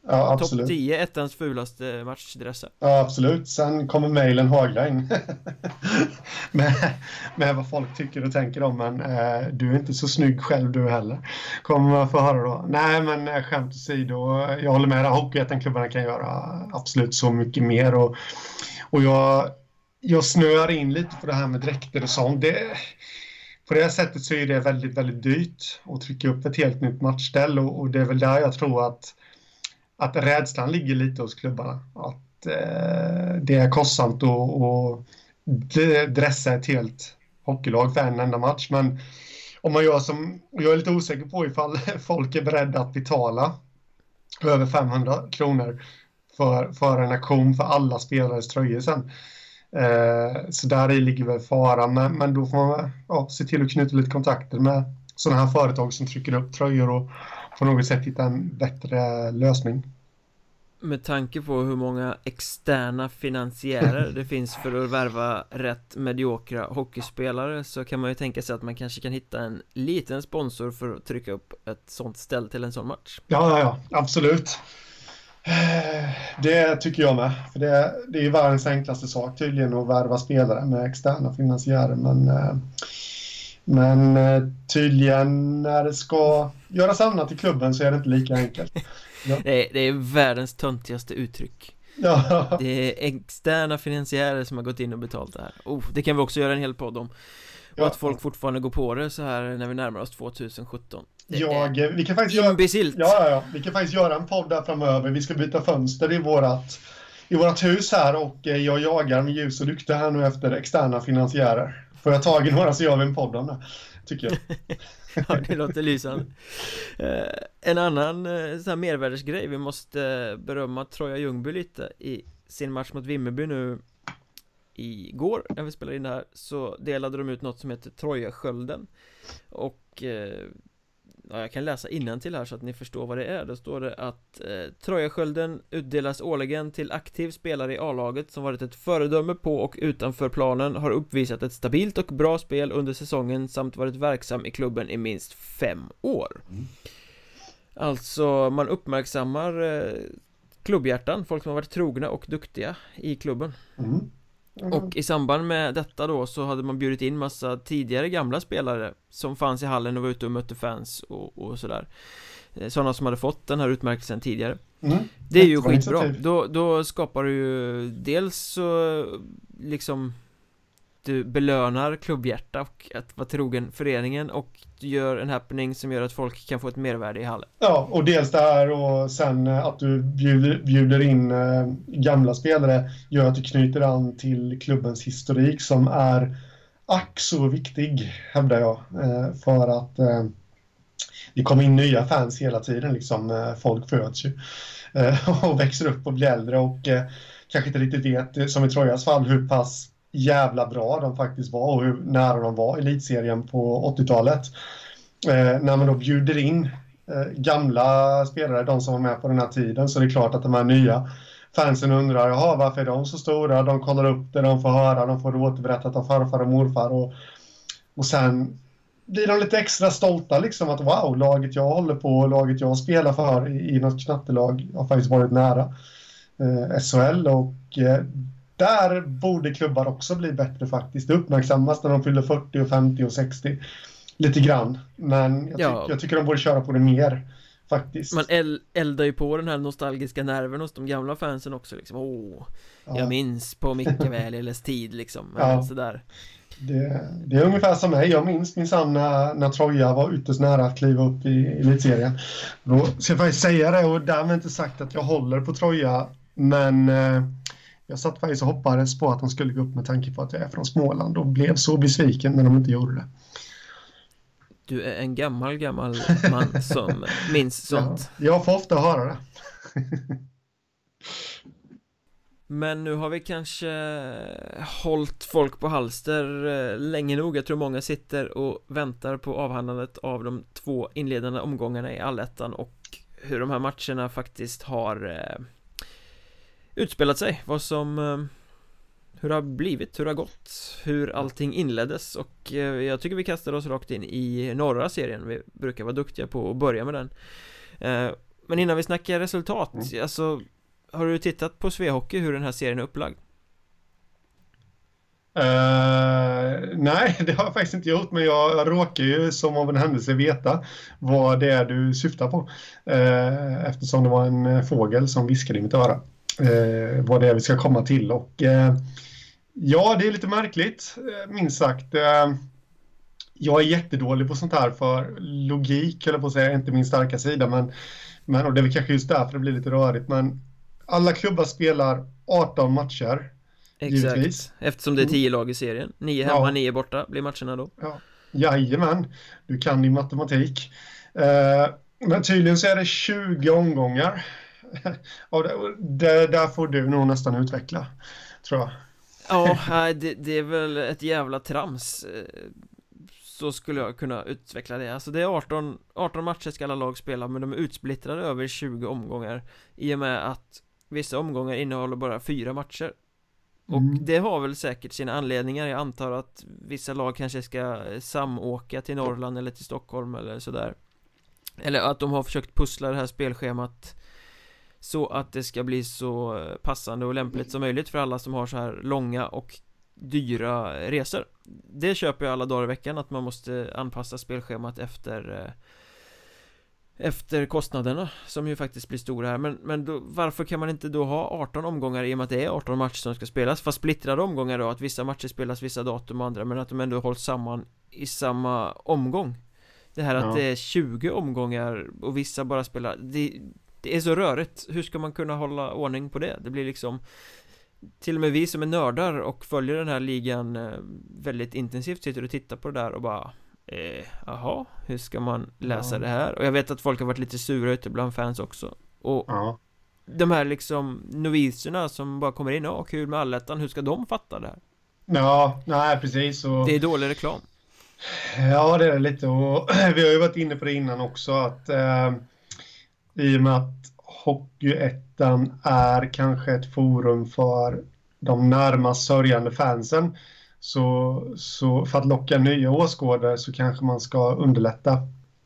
Ja, absolut. Topp 10, ettans fulaste matchdressar. Ja, absolut. Sen kommer mejlen hagla in. (laughs) med, med vad folk tycker och tänker om men eh, du är inte så snygg själv du heller. Kommer man få höra då. Nej, men eh, skämt åsido. Jag håller med. Hockeyettan-klubbarna kan göra absolut så mycket mer. Och, och jag, jag snöar in lite på det här med dräkter och sånt. Det, på det sättet så är det väldigt, väldigt dyrt att trycka upp ett helt nytt matchställ och, och det är väl där jag tror att att rädslan ligger lite hos klubbarna. Att eh, det är kostsamt att eh, dressa ett helt hockeylag för en enda match. Men om man gör som, jag är lite osäker på ifall (laughs) folk är beredda att betala över 500 kronor för, för en aktion för alla spelares tröjor sen. Eh, så där i ligger väl faran, men, men då får man ja, se till att knyta lite kontakter med sådana här företag som trycker upp tröjor och på något sätt hitta en bättre lösning. Med tanke på hur många externa finansiärer det finns för att värva rätt mediokra hockeyspelare så kan man ju tänka sig att man kanske kan hitta en liten sponsor för att trycka upp ett sånt ställ till en sån match. Ja, ja, ja, absolut. Det tycker jag med. För det, det är ju världens enklaste sak tydligen att värva spelare med externa finansiärer. Men eh, men eh, tydligen när det ska göras annat i klubben så är det inte lika enkelt. Ja. (laughs) Det, är, det är världens töntigaste uttryck. Ja. (laughs) Det är externa finansiärer som har gått in och betalt det här. Oh, det kan vi också göra en hel podd om. Och ja. att folk fortfarande går på det så här när vi närmar oss 2017. Det jag, vi kan faktiskt imbecilt. Göra, ja, ja, vi kan faktiskt göra en podd där framöver. Vi ska byta fönster i vårat i vårt hus här och eh, jag jagar med ljus och lykta här nu efter externa finansiärer. Får jag tag i några så gör vi en podd om det, tycker jag. (laughs) ja, det låter lysande. Eh, en annan eh, sån här mervärdesgrej, vi måste eh, berömma Troja Ljungby lite i sin match mot Vimmerby nu igår när vi spelade in det här så delade de ut något som heter Troja-skölden och ja, jag kan läsa till här så att ni förstår vad det är Då står det att eh, Trojaskölden utdelas årligen till aktiv spelare i A-laget som varit ett föredöme på och utanför planen har uppvisat ett stabilt och bra spel under säsongen samt varit verksam i klubben i minst fem år mm. Alltså man uppmärksammar eh, klubbhjärtan, folk som har varit trogna och duktiga i klubben mm. Mm. Och i samband med detta då så hade man bjudit in massa tidigare gamla spelare Som fanns i hallen och var ute och mötte fans och, och sådär eh, Sådana som hade fått den här utmärkelsen tidigare mm. Det är ju skitbra, då, då skapar du ju dels så liksom du belönar klubbhjärta och att vara trogen föreningen och du gör en happening som gör att folk kan få ett mervärde i hallen. Ja, och dels det här och sen eh, att du bjuder, bjuder in eh, gamla spelare gör att du knyter an till klubbens historik som är ack så viktig, hävdar jag, eh, för att det kommer in nya fans hela tiden, liksom. folk föds ju (laughs) och växer upp och blir äldre och kanske inte riktigt vet, som i Trojas fall, hur pass jävla bra de faktiskt var och hur nära de var elitserien på 80-talet. Eh, när man då bjuder in eh, gamla spelare, de som var med på den här tiden, så det är klart att de här nya fansen undrar, jaha, varför är de så stora? De kollar upp det, de får höra, de får det återberättat av farfar och morfar och, och sen blir de lite extra stolta liksom att wow, laget jag håller på, och laget jag spelar för i, i något knattelag har faktiskt varit nära eh, SHL och eh, där borde klubbar också bli bättre faktiskt. Det uppmärksammas när de fyller 40 och 50 och 60 lite grann. Men jag, ja. jag tycker de borde köra på det mer faktiskt. Man eldar ju på den här nostalgiska nerven hos de gamla fansen också liksom. Åh, ja. jag minns på Micke Väliles tid liksom. (laughs) Ja. Sådär. Det, det, är ungefär som mig. Jag minns minsann när, när Troja var ytterst nära att kliva upp i elitserien. Då ska jag faktiskt säga det och därmed inte sagt att jag håller på Troja. Men eh, jag satt faktiskt och hoppades på att de skulle gå upp med tanke på att jag är från Småland och blev så besviken när de inte gjorde det. Du är en gammal, gammal man (laughs) som minns sånt. Ja, jag får ofta höra det. Men nu har vi kanske hållit folk på halster eh, länge nog Jag tror många sitter och väntar på avhandlandet av de två inledande omgångarna i allettan och hur de här matcherna faktiskt har eh, utspelat sig Vad som eh, Hur det har blivit, hur det har gått Hur allting inleddes och eh, jag tycker vi kastar oss rakt in i norra serien Vi brukar vara duktiga på att börja med den eh, Men innan vi snackar resultat, mm. alltså Har du tittat på Svehockey hur den här serien är upplagd? Uh, nej, (laughs) det har jag faktiskt inte gjort, men jag råkar ju som av en händelse veta vad det är du syftar på. Uh, eftersom det var en fågel som viskade i mitt öra eh, vad det är vi ska komma till. Och, eh, ja, det är lite märkligt, eh, minst sagt. Eh, jag är jättedålig på sånt här för logik, eller på att säga, inte min starka sida. Men, men, och det är väl kanske just därför det blir lite rörigt. Men alla klubbar spelar 18 matcher. Exakt, givetvis. eftersom det är 10 lag i serien. 9 hemma, 9 ja. borta blir matcherna då. Ja. Jajamän, du kan din matematik. Eh, men tydligen så är det 20 omgångar (laughs) och det, där får du nog nästan utveckla, tror jag. Ja, (laughs) det, det är väl ett jävla trams eh, Så skulle jag kunna utveckla det Alltså det är 18, 18 matcher ska alla lag spela men de är utsplittrade över 20 omgångar I och med att vissa omgångar innehåller bara fyra matcher Och mm. det har väl säkert sina anledningar Jag antar att vissa lag kanske ska samåka till Norrland eller till Stockholm eller sådär Eller att de har försökt pussla det här spelschemat så att det ska bli så passande och lämpligt som möjligt för alla som har så här långa och dyra resor. Det köper jag alla dagar i veckan att man måste anpassa spelschemat efter eh, efter kostnaderna som ju faktiskt blir stora här. Men, men då, varför kan man inte då ha 18 omgångar i och med att det är 18 matcher som ska spelas? Fast splittrade omgångar då att vissa matcher spelas vissa datum och andra men att de ändå hålls samman i samma omgång. Det här att ja. det är 20 omgångar och vissa bara spelar det, Det är så rörigt, hur ska man kunna hålla ordning på det? Det blir liksom Till och med vi som är nördar och följer den här ligan eh, väldigt intensivt sitter och tittar på det där och bara eh, Jaha, hur ska man läsa Ja. det här? Och jag vet att folk har varit lite sura ute bland fans också Och Ja. de här liksom noviserna som bara kommer in, ja kul med allettan, hur ska de fatta det här? Ja, nej precis. Och, Det är dålig reklam Ja, det är det lite. Och (clears throat) vi har ju varit inne på det innan också att eh, i och med att Hockeyettan är kanske ett forum för de närmast sörjande fansen så, så för att locka nya åskådare så kanske man ska underlätta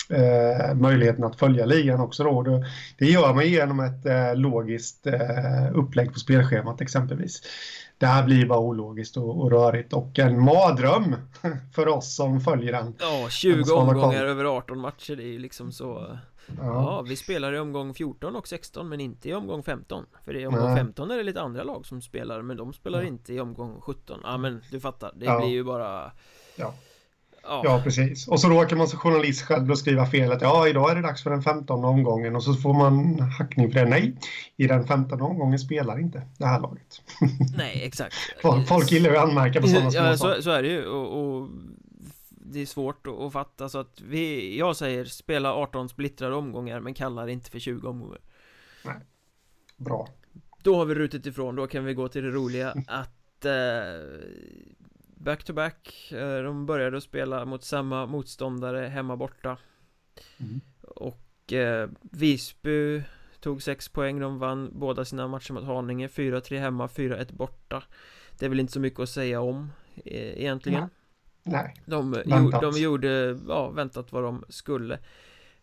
eh, möjligheten att följa ligan också då. Det, det gör man genom ett eh, logiskt eh, upplägg på spelschemat exempelvis. Det här blir bara ologiskt och, och rörigt och en mardröm (laughs) för oss som följer den. Ja, Jag 20 måste hålla koll. omgångar över 18 matcher, det är ju liksom så Ja, vi spelar i omgång 14 och 16 men inte i omgång 15 För i omgång Nej. 15 är det lite andra lag som spelar men de spelar Ja. inte i omgång 17 Ja men du fattar, det Ja. blir ju bara Ja. Ja, ja, precis. Och så råkar man som journalist själv då skriva fel att ja, idag är det dags för den 15 omgången och så får man hackning för det. Nej, i den 15 omgången spelar inte det här laget. nej exakt (laughs) Folk, gillar ju att anmärka på (laughs) sådana små Ja, så, så är det ju och, och det är svårt att, att fatta. Så att vi, jag säger spela 18 splittrade omgångar men kallar inte för 20 omgångar. Bra. Då har vi rutit ifrån, då kan vi gå till det roliga att eh, Back to back, eh, de började att spela mot samma motståndare hemma borta. Mm. Och eh, Visby tog 6 poäng, de vann båda sina matcher mot Haninge. 4-3 hemma, 4-1 borta. Det är väl inte så mycket att säga om eh, egentligen Nej. de, Väntat. de gjorde, ja, väntat vad de skulle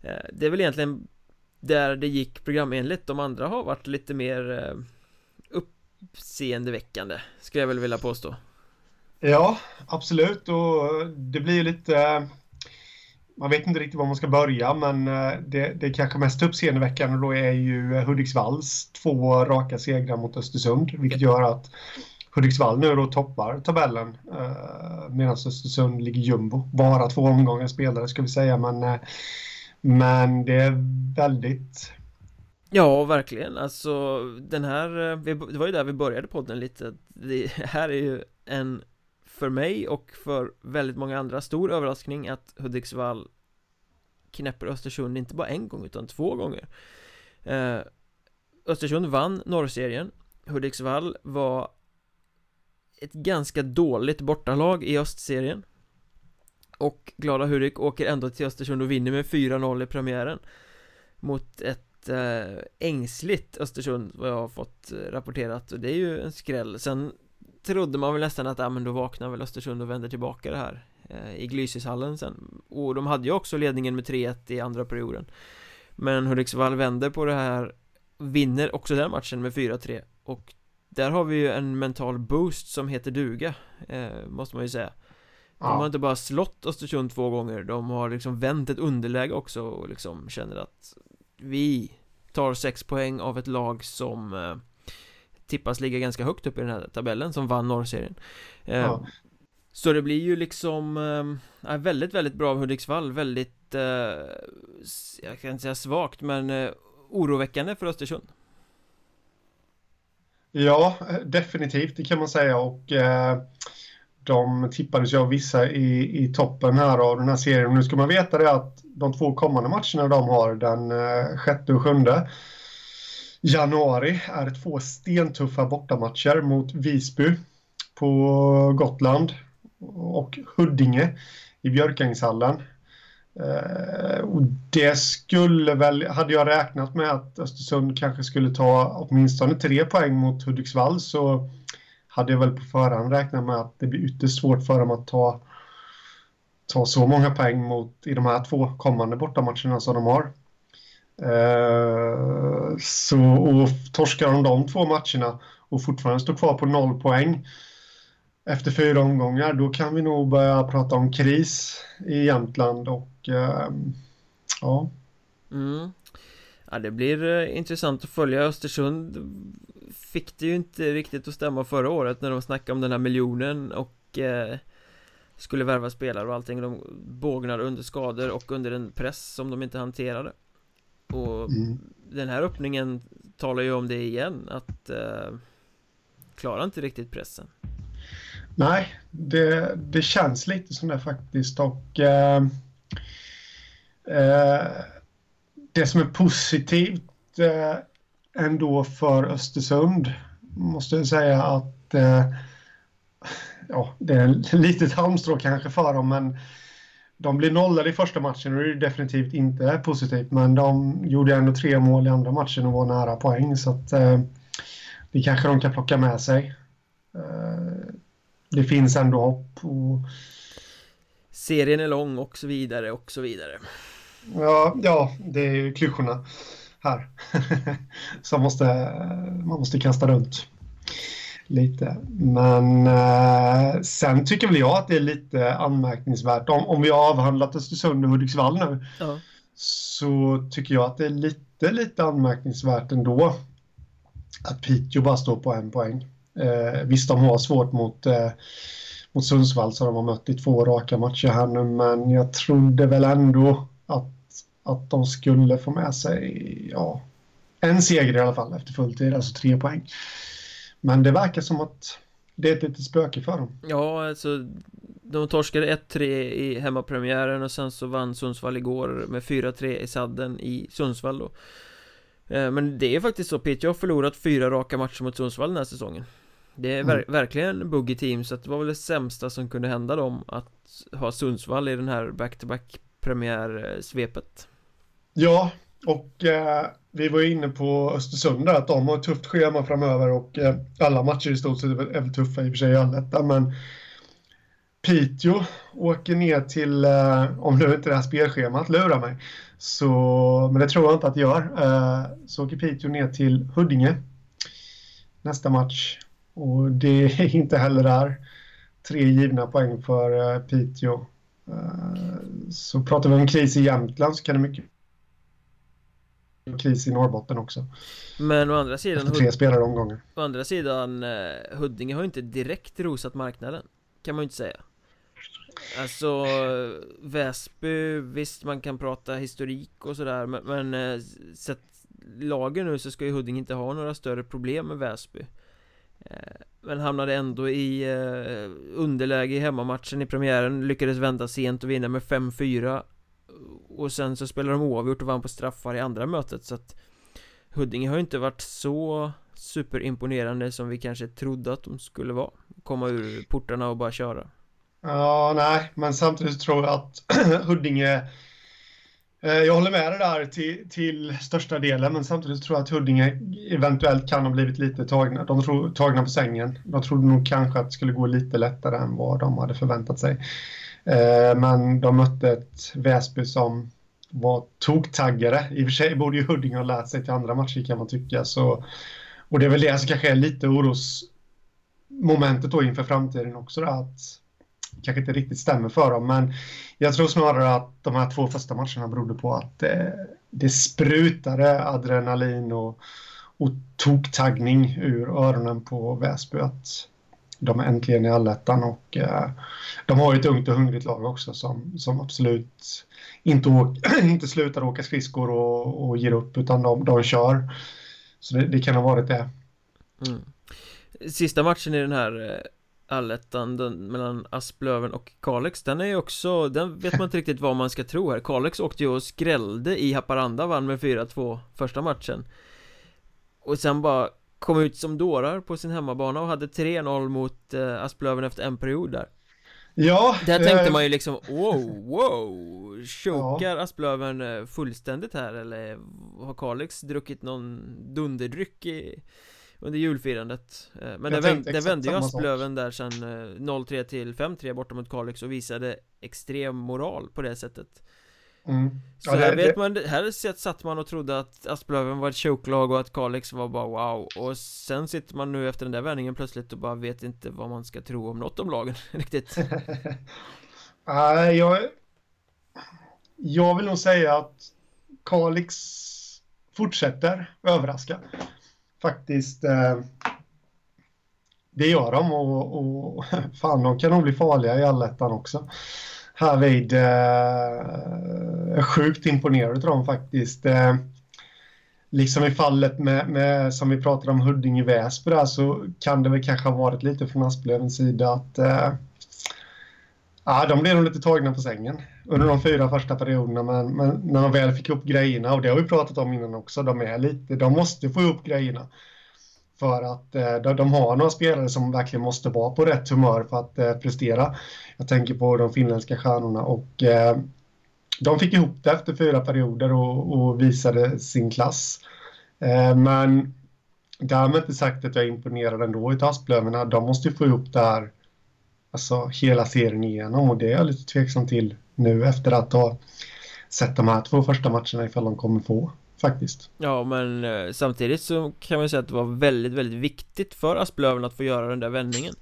eh, Det är väl egentligen där det gick programenligt De andra har varit lite mer eh, uppseendeväckande Skulle jag väl vilja påstå Ja, absolut. Och det blir ju lite... Man vet inte riktigt var man ska börja, men eh, det, det kanske mest uppseendeväckande då är ju Hudiksvalls två raka segrar mot Östersund, vilket gör att Hudiksvall nu då toppar tabellen eh, medan Östersund ligger jumbo. Bara två omgångar spelare ska vi säga, men, eh, men det är väldigt... Ja, verkligen, alltså den här, eh, det var ju där vi började podden lite. Det här är ju en, för mig och för väldigt många andra, stor överraskning att Hudiksvall knäpper Östersund inte bara en gång utan två gånger. Eh, Östersund vann norrserien. Hudiksvall var ett ganska dåligt bortalag i östserien. Och Glada Hudik åker ändå till Östersund och vinner med 4-0 i premiären. Mot ett eh, ängsligt Östersund vad jag har fått eh, rapporterat. Och det är ju en skräll. Sen trodde man väl nästan att, ja men då vaknar väl Östersund och vänder tillbaka det här eh, I Glysishallen sen. Och de hade ju också ledningen med 3-1 i andra perioden. Men Hudiksvall vänder på det här Vinner också den matchen med 4-3 Och där har vi ju en mental boost som heter duga eh, Måste man ju säga. De har Ja, inte bara slått Östersund två gånger De har liksom vänt ett underläge också och liksom känner att Vi tar sex poäng av ett lag som eh, Tippas ligga ganska högt upp i den här tabellen som vann norrserien. Eh, Ja. Så det blir ju liksom eh, Väldigt, väldigt bra av Hudiksvall Väldigt eh, Jag kan inte säga svagt men eh, Oroväckande för Östersund Ja, definitivt, det kan man säga. Och eh, de tippades ju av vissa i, i toppen här av den här serien. Och nu ska man veta det att de två kommande matcherna de har den eh, 6 och 7 januari är två stentuffa bortamatcher mot Visby på Gotland och Huddinge i Björkängshallen. Eh, och det skulle väl, hade jag räknat med att Östersund kanske skulle ta åtminstone tre poäng mot Hudiksvall så hade jag väl på förhand räknat med att det blir ytterst svårt för dem att ta, ta så många poäng mot, i de här två kommande bortamatcherna som de har. Eh, så, och torskar de de två matcherna och fortfarande står kvar på noll poäng efter fyra omgångar, då kan vi nog börja prata om kris i Jämtland och ja, Mm. Ja, det blir eh, intressant att följa. Östersund Fick det ju inte riktigt att stämma förra året när de snackade om den här miljonen och eh, Skulle värva spelare och allting. De bågnade under skador och under en press som de inte hanterade. Och mm, den här öppningen talar ju om det igen att uh, klarar inte riktigt pressen. Nej, det, det känns lite som det faktiskt och uh, Eh, det som är positivt eh, ändå för Östersund måste jag säga att eh, ja, det är ett (laughs) litet halmstrå kanske för dem men de blir nollade i första matchen och det är definitivt inte positivt. Men de gjorde ändå tre mål i andra matchen och var nära poäng. Så att, eh, det kanske de kan plocka med sig. Eh, det finns ändå hopp. Och... Serien är lång och så vidare och så vidare. Ja, ja det är ju klyschorna här. (laughs) som måste, man måste kasta runt lite. Men eh, sen tycker väl jag att det är lite anmärkningsvärt. Om, om vi har avhandlat Östersund och Hudiksvall nu ja. så tycker jag att det är lite, lite anmärkningsvärt ändå att Piteå bara står på en poäng. Eh, visst, de har svårt mot, eh, mot Sundsvall så de har mött i två raka matcher här nu, men jag trodde väl ändå att, att de skulle få med sig ja, en seger i alla fall efter fulltid, alltså tre poäng. Men det verkar som att det är ett litet spöke för dem. Ja, alltså de torskade 1-3 i hemmapremiären och sen så vann Sundsvall igår med 4-3 i sadden i Sundsvall då. Eh, men det är faktiskt så, Piteå har förlorat fyra raka matcher mot Sundsvall den här säsongen. Det är ver mm. verkligen buggy team, så det var väl det sämsta som kunde hända dem att ha Sundsvall i den här back-to-back premiärsvepet. Ja, och eh, vi var inne på Östersund att de har ett tufft schema framöver och eh, alla matcher i stort sett är väl tuffa i och för sig i allettan, men Piteå åker ner till, eh, om nu inte det här spelschemat lurar mig, så, men det tror jag inte att det gör, eh, så åker Piteå ner till Huddinge nästa match och det är (laughs) inte heller där tre givna poäng för eh, Piteå. Eh, så pratar vi om kris i Jämtland så kan det mycket kris i Norrbotten också. Men å andra sidan Efter tre spelare omgångar. Å andra sidan eh, Huddinge har inte direkt rosat marknaden Kan man ju inte säga Alltså Väsby, visst man kan prata historik och sådär men, men sett lagen nu så ska ju Huddinge inte ha några större problem med Väsby Eh, men hamnade ändå i eh, underläge i hemmamatchen i premiären. Lyckades vända sent och vinna med 5-4 och sen så spelade de oavgjort och vann på straffar i andra mötet. Så att Huddinge har ju inte varit så superimponerande som vi kanske trodde att de skulle vara. Komma ur portarna och bara köra. Ja, nej, men samtidigt tror jag att (clears throat) Huddinge Eh, jag håller med dig där till, till största delen, men samtidigt tror jag att Huddinge eventuellt kan ha blivit lite tagna, de tror, tagna på sängen. De trodde nog kanske att det skulle gå lite lättare än vad de hade förväntat sig. Eh, men de mötte ett Väsby som var toktaggare. I och för sig borde ju Huddinge ha lärt sig till andra matcher kan man tycka. Så, och det är väl det som kanske är lite orosmomentet då inför framtiden också. Då, att kanske inte riktigt stämmer för dem. Men jag tror snarare att de här två första matcherna berodde på att det, det sprutade adrenalin och, och toktaggning ur öronen på Väsby. Att de är äntligen i allettan och eh, de har ju ett ungt och hungrigt lag också som, som absolut inte, åker, (clears throat) inte slutar åka skridskor och, och ger upp utan de, de kör. Så det, det kan ha varit det. Mm. Sista matchen i den här eh, allettan mellan Asplöven och Kalix Den är ju också, den vet man inte riktigt vad man ska tro här. Kalix åkte ju och skrällde i Haparanda vann med 4-2 första matchen. Och sen bara kom ut som dårar på sin hemmabana och hade 3-0 mot eh, Asplöven efter en period där. Ja Där tänkte eh... man ju liksom, wow, wow Chokar ja. Asplöven eh, fullständigt här eller har Kalix druckit någon dunderdryck i, under julfirandet. Eh, Men det, vänd, det vände ju Asplöven där sen 0-3 till 5-3 borta mot Kalix och visade extrem moral på det sättet. Mm. Så ja, här, det, vet man, här satt man och trodde att Asplöven var ett chokelag och att Kalix var bara wow. Och sen sitter man nu efter den där vändningen plötsligt och bara vet inte vad man ska tro om något om lagen (laughs) riktigt. (laughs) Nej, uh, jag Jag vill nog säga att Kalix fortsätter överraska Faktiskt eh, Det gör de och, och (laughs) fan de kan nog bli farliga i allettan också härvid eh, sjukt imponerad av dem faktiskt. Eh, liksom i fallet med, med som vi pratade om Huddinge-Väsby där så kan det väl kanske ha varit lite från Asplövens sida att eh, ja, de blev nog lite tagna på sängen under de fyra första perioderna men, men, när de väl fick ihop grejerna och det har vi pratat om innan också, de är lite, de måste få ihop grejerna. För att eh, de, har några spelare som verkligen måste vara på rätt humör för att eh, prestera. Jag tänker på de finländska stjärnorna och eh, de fick ihop det efter fyra perioder och, och visade sin klass. Eh, men därmed inte sagt att jag är imponerad ändå av Asplöven, De måste ju få ihop det här alltså, hela serien igenom och det är jag lite tveksam till nu efter att ha sett de här två första matcherna ifall de kommer få faktiskt. Ja, men eh, samtidigt så kan man säga att det var väldigt, väldigt viktigt för Asplöven att få göra den där vändningen.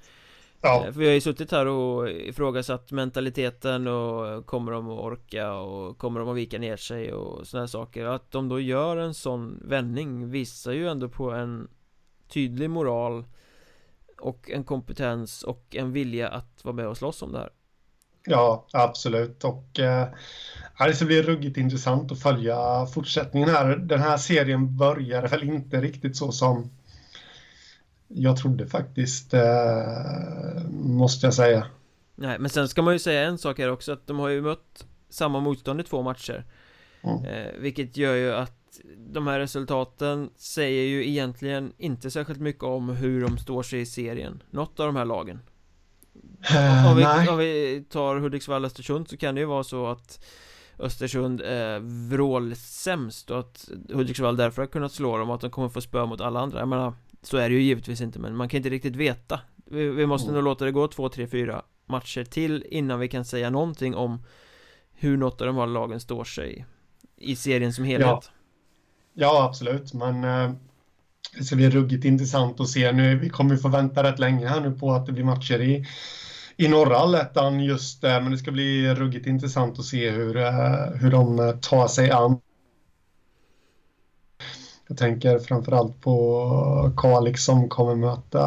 Ja. Eh, för vi har ju suttit här och ifrågasatt mentaliteten och kommer de att orka och kommer de att vika ner sig och sådana saker. Att de då gör en sån vändning visar ju ändå på en tydlig moral och en kompetens och en vilja att vara med och slåss om det här. Ja, absolut. Och eh, det ska bli ruggigt intressant att följa fortsättningen här. Den här serien börjar väl inte riktigt så som jag trodde faktiskt, eh, måste jag säga. Nej, men sen ska man ju säga en sak här också, att de har ju mött samma motstånd i två matcher. Mm. Eh, vilket gör ju att de här resultaten säger ju egentligen inte särskilt mycket om hur de står sig i serien. Något av de här lagen. Uh, om, vi, om vi tar Hudiksvall-Östersund så kan det ju vara så att Östersund är vrålsämst och att Hudiksvall därför har kunnat slå dem och att de kommer få spö mot alla andra. Jag menar, så är det ju givetvis inte men man kan inte riktigt veta Vi, vi måste mm. nog låta det gå två, tre, fyra matcher till innan vi kan säga någonting om hur något av de här lagen står sig i serien som helhet. Ja, ja absolut, men eh, det ska bli ruggigt intressant att se nu. Vi kommer få vänta rätt länge här nu på att det blir matcher i, i norra allettan just det, men det ska bli ruggigt intressant att se hur, eh, hur de eh, tar sig an jag tänker framförallt på Kalix som kommer möta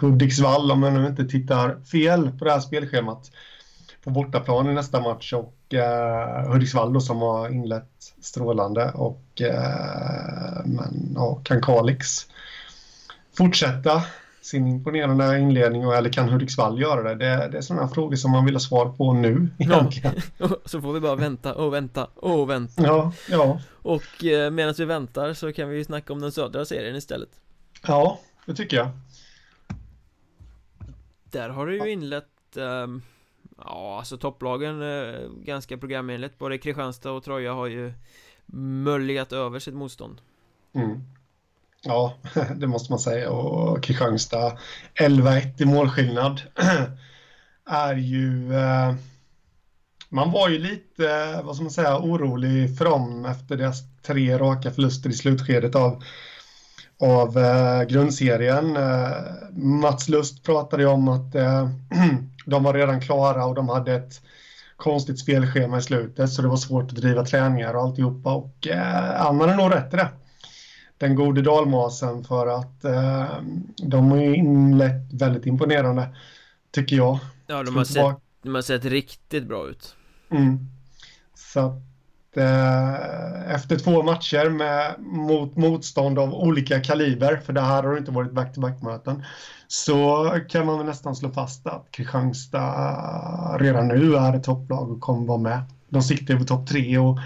Hudiksvall om jag nu inte tittar fel på det här spelschemat. På bortaplan i nästa match och eh, Hudiksvall då som har inlett strålande och eh, men ja, kan Kalix fortsätta sin imponerande inledning eller kan Hudiksvall göra det? Det, det är sådana frågor som man vill ha svar på nu (laughs) egentligen. Ja. (laughs) så får vi bara vänta och vänta och vänta. Ja, ja. Och eh, medan vi väntar så kan vi snacka om den södra serien istället. Ja, det tycker jag. Där har du ju inlett eh, Ja, alltså topplagen eh, ganska programenligt Både Kristianstad och Troja har ju möljat över sitt motstånd mm. Ja, (laughs) det måste man säga. Och Kristianstad 11-1 i målskillnad (clears throat) är ju... Eh, man var ju lite, eh, vad ska man säga, orolig för dem efter deras tre raka förluster i slutskedet av, av eh, grundserien. Eh, Mats Lust pratade ju om att eh, (clears throat) de var redan klara och de hade ett konstigt spelschema i slutet så det var svårt att driva träningar och alltihopa och eh, han hade nog rätt i det den gode dalmasen för att eh, de har ju inlett väldigt imponerande, tycker jag. Ja, de har, sett, de har sett riktigt bra ut. Mm. Så att efter två matcher med, mot motstånd av olika kaliber, för det här har inte varit back-to-back-möten, så kan man väl nästan slå fast att Kristianstad redan nu är ett topplag och kommer vara med. De siktar på topp tre och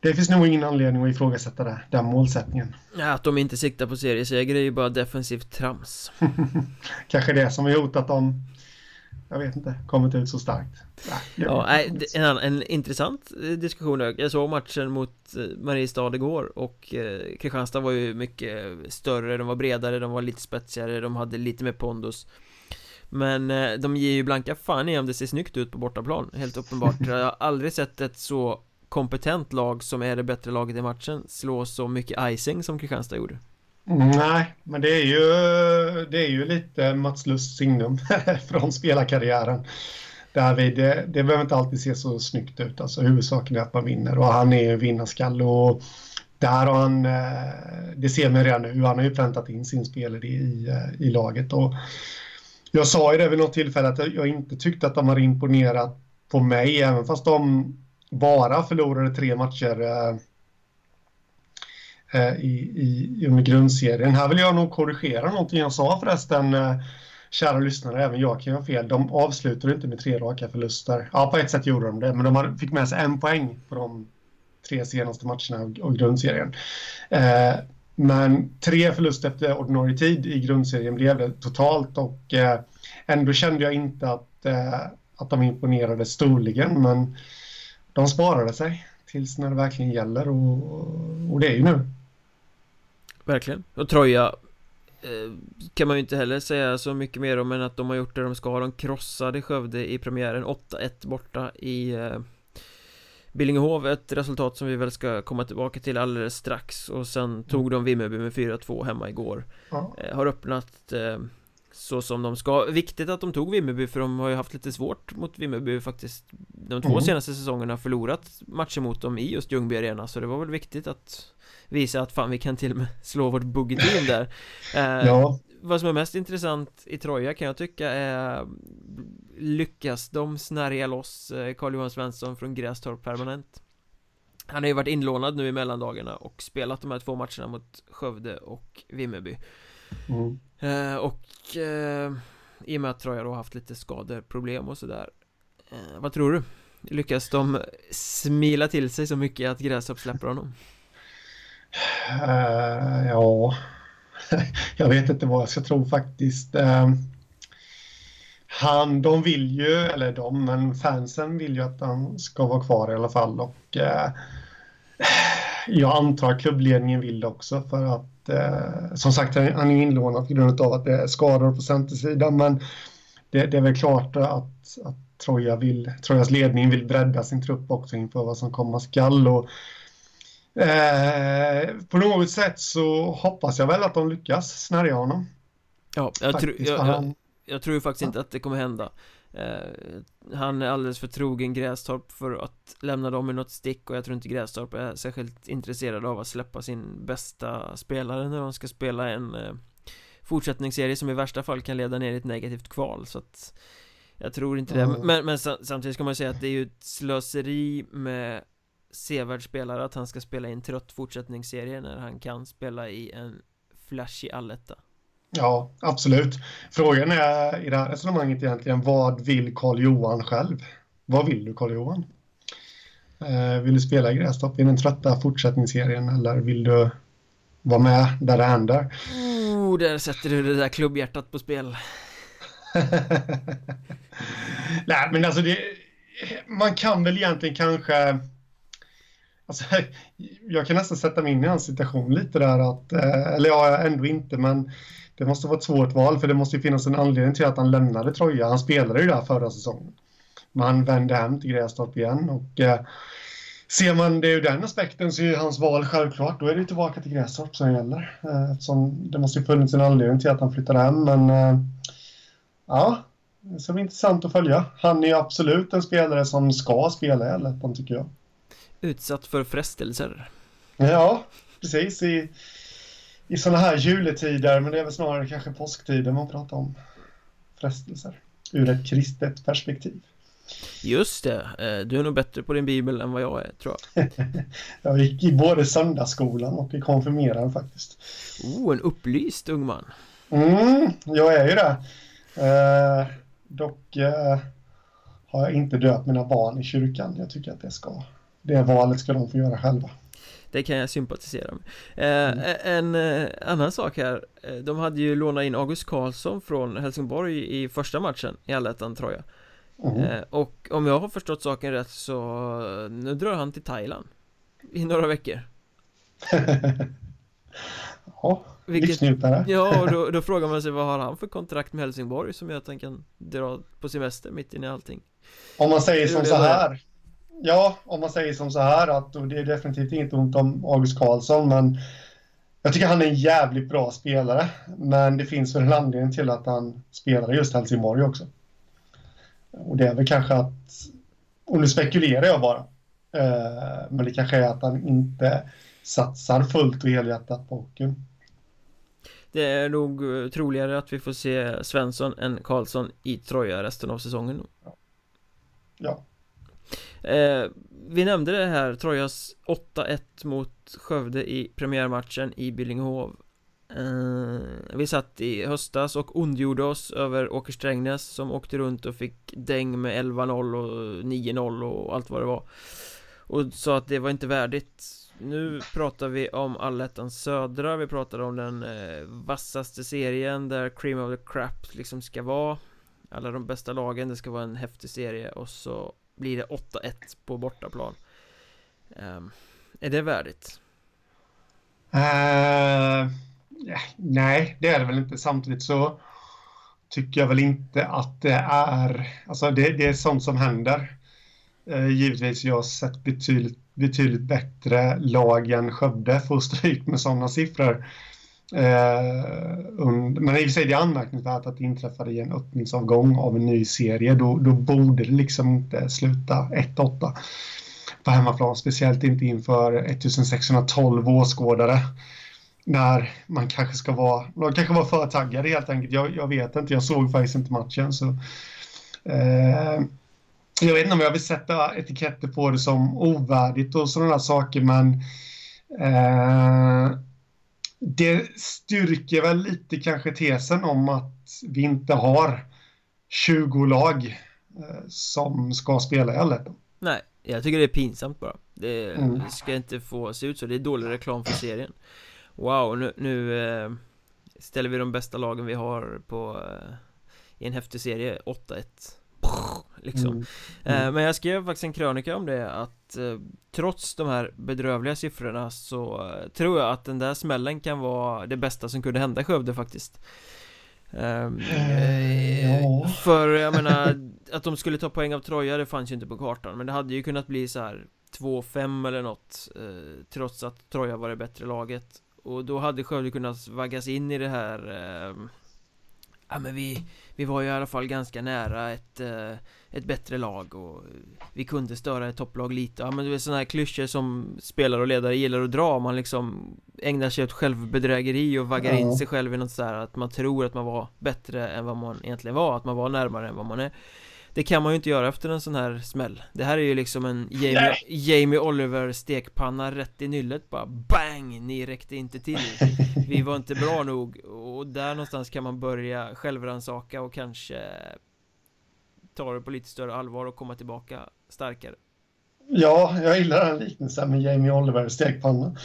det finns nog ingen anledning att ifrågasätta det, den målsättningen. Ja, att de inte siktar på serieseger är ju bara defensivt trams. (laughs) Kanske det som har gjort att de, jag vet inte, kommit ut så starkt. ja, en, annan, en intressant eh, diskussion. Jag såg matchen mot eh, Mariestad igår och eh, Kristianstad var ju mycket större, de var bredare, de var lite spetsigare, de hade lite mer pondus. Men de ger ju blanka fan i om det ser snyggt ut på bortaplan, helt uppenbart. Jag har aldrig sett ett så kompetent lag som är det bättre laget i matchen slå så mycket icing som Kristianstad gjorde. Nej, men det är ju, det är ju lite Mats Lusts signum (laughs) från spelarkarriären. Därvid, det, det behöver inte alltid se så snyggt ut. Alltså, huvudsaken är att man vinner och han är ju en vinnarskalle. Och där har han, eh, det ser man redan nu, han har ju präntat in sin spelare i, eh, i laget. Och jag sa ju det vid något tillfälle att jag inte tyckte att de har imponerat på mig, även fast de bara förlorade tre matcher eh, Eh, i, i, under grundserien. Här vill jag nog korrigera någonting jag sa förresten, eh, kära lyssnare, även jag kan ha fel. De avslutade inte med tre raka förluster. Ja, på ett sätt gjorde de det, men de fick med sig en poäng på de tre senaste matcherna av grundserien. Eh, men tre förluster efter ordinarie tid i grundserien blev det totalt och ändå kände jag inte att, att de imponerade storligen, men de sparade sig tills när det verkligen gäller och, och det är ju nu. Verkligen. Och Troja eh, kan man ju inte heller säga så mycket mer om än att de har gjort det de ska. De krossade Skövde i premiären 8-1 borta i eh, Billingehov, ett resultat som vi väl ska komma tillbaka till alldeles strax och sen tog de Vimmerby med 4-2 hemma igår ja. eh, Har öppnat eh, så som de ska Viktigt att de tog Vimmerby för de har ju haft lite svårt mot Vimmerby faktiskt De två mm. senaste säsongerna förlorat matcher mot dem i just Ljungby Arena så det var väl viktigt att Visa att fan vi kan till och med slå vårt buggeteam där eh, (laughs) ja. Vad som är mest intressant i Troja kan jag tycka är Lyckas de snärja loss Carl-Johan eh, Svensson från Grästorp permanent? Han har ju varit inlånad nu i mellandagarna och spelat de här två matcherna mot Skövde och Vimmerby mm. eh, Och eh, i och med att Troja då haft lite skadeproblem och sådär eh, Vad tror du? Lyckas de smila till sig så mycket att Grästorp släpper honom? Uh, ja, (laughs) jag vet inte vad jag ska tro faktiskt. Uh, han, de vill ju, eller de, men fansen vill ju att han ska vara kvar i alla fall och uh, jag antar att klubbledningen vill det också för att eh, som sagt han är inlånad på grund av att det är skador på centersidan men det, det är väl klart att, att Troja vill, Trojas ledning vill bredda sin trupp också inför vad som komma skall och Eh, på något sätt så hoppas jag väl att de lyckas snärja honom. Ja, jag, tro, jag, jag, jag tror faktiskt ja. inte att det kommer hända. Eh, han är alldeles för trogen Grästorp för att lämna dem i något stick och jag tror inte Grästorp är särskilt intresserad av att släppa sin bästa spelare när de ska spela en eh, fortsättningsserie som i värsta fall kan leda ner i ett negativt kval så att jag tror inte mm. det men, men samtidigt ska man säga att det är ju ett slöseri med sevärd spelare att han ska spela i en trött fortsättningsserie när han kan spela i en flashig alletta. Ja, absolut. Frågan är i det här resonemanget egentligen, vad vill Karl Johan själv? Vad vill du Karl Johan? Eh, vill du spela i Grästorp i den trötta fortsättningsserien eller vill du vara med där det händer? Oh, där sätter du det där klubbhjärtat på spel. (laughs) Nej, men alltså det, man kan väl egentligen kanske Alltså, (laughs) jag kan nästan sätta mig in i hans situation lite där att, eh, eller ja, ändå inte, men det måste vara ett svårt val för det måste ju finnas en anledning till att han lämnade Troja. Han spelade ju där förra säsongen. Men han vände hem till Grästorp igen och eh, ser man det ur den aspekten så är hans val självklart. Då är det tillbaka till Grästorp som gäller. Eh, eftersom det måste ju funnits en anledning till att han flyttade hem, men eh, ja, det ska bli intressant att följa. Han är absolut en spelare som ska spela i Allettan tycker jag. Utsatt för frestelser. Ja, precis. I, i sådana här juletider men det är väl snarare kanske påsktider man pratar om. Frestelser. Ur ett kristet perspektiv. Just det, eh, du är nog bättre på din bibel än vad jag är tror jag. (laughs) Jag gick i både söndagsskolan och i konfirmeraren faktiskt. Oh, en upplyst ung man. Mm, jag är ju det. Eh, Dock eh, har jag inte döpt mina barn i kyrkan. Jag tycker att det ska det valet ska de få göra själva. Det kan jag sympatisera med. Eh, mm. En eh, annan sak här. Eh, De hade ju lånat in August Karlsson från Helsingborg i första matchen i allettan tror jag. Mm. Eh, och om jag har förstått saken rätt så Nu drar han till Thailand I några veckor. (laughs) Ja, Vilket, Ja, och då, (laughs) då, frågar man sig vad har han för kontrakt med Helsingborg som gör att han kan dra på semester mitt inne i allting? Om man säger som så här ja, om man säger som så här att och det är definitivt inget ont om August Karlsson, men jag tycker han är en jävligt bra spelare. Men det finns väl en anledning till att han spelar just Helsingborg också. Och det är väl kanske att, och nu spekulerar jag bara, eh, men det kanske är att han inte satsar fullt och helhjärtat på hockeyn. Det är nog eh, troligare att vi får se Svensson än Karlsson i Troja resten av säsongen. Ja eh, Vi nämnde det här, Trojas 8-1 mot Skövde i premiärmatchen i Billingehov. Eh, Vi satt i höstas och ondgjorde oss över Åker Strängnäs som åkte runt och fick däng med 11-0 och 9-0 och allt vad det var. Och sa att det var inte värdigt. Nu pratar vi om Allettan södra, vi pratar om den eh, vassaste serien där cream of the crap liksom ska vara. Alla de bästa lagen, det ska vara en häftig serie. Och så blir det 8-1 på bortaplan um, Är det värdigt? Uh, nej, det är det väl inte. Samtidigt så tycker jag väl inte att det är, alltså det, det är sånt som händer. Uh, givetvis, jag har sett betydligt betydligt bättre lag än Skövde få stryk med sådana siffror. Eh, men i och för sig det är anmärkningsvärt att det inträffade i en öppningsavgång av en ny serie. Då, då borde det liksom inte sluta 1-8 på hemmaplan. Speciellt inte inför 1612 åskådare. När man kanske ska vara, man kanske var för taggade helt enkelt. Jag, jag vet inte, jag såg faktiskt inte matchen. Så, eh, jag vet inte om jag vill sätta etiketter på det som ovärdigt och sådana saker, men eh, det styrker väl lite kanske tesen om att vi inte har 20 lag eh, som ska spela i allettan. Nej, jag tycker det är pinsamt bara. Det mm. ska inte få se ut så. Det är dålig reklam för serien. Wow, nu, nu eh, ställer vi de bästa lagen vi har på eh, i en häftig serie 8-1 liksom mm. Eh, mm. Men jag skrev faktiskt en krönika om det att eh, Trots de här bedrövliga siffrorna så eh, tror jag att den där smällen kan vara det bästa som kunde hända Skövde faktiskt ja. För jag menar (laughs) Att de skulle ta poäng av Troja det fanns ju inte på kartan Men det hade ju kunnat bli så här 2-5 eller något Trots att Troja var det bättre laget Och då hade Skövde kunnat vaggas in i det här ehm, Ja men vi Vi var ju i alla fall ganska nära ett ett bättre lag och vi kunde störa ett topplag lite. Ja men det är sådana här klyschor som spelare och ledare gillar att dra. Man liksom ägnar sig åt självbedrägeri och vaggar in sig själv i något sådär att man tror att man var bättre än vad man egentligen var Att man var närmare än vad man är det kan man ju inte göra efter en sån här smäll Det här är ju liksom en Jamie, Jamie Oliver stekpanna rätt i nyllet bara BANG! Ni räckte inte till Vi var inte bra nog och där någonstans kan man börja självransaka och kanske ta det på lite större allvar och komma tillbaka starkare. Ja, jag gillar den liknelsen med Jamie Oliver stekpanna.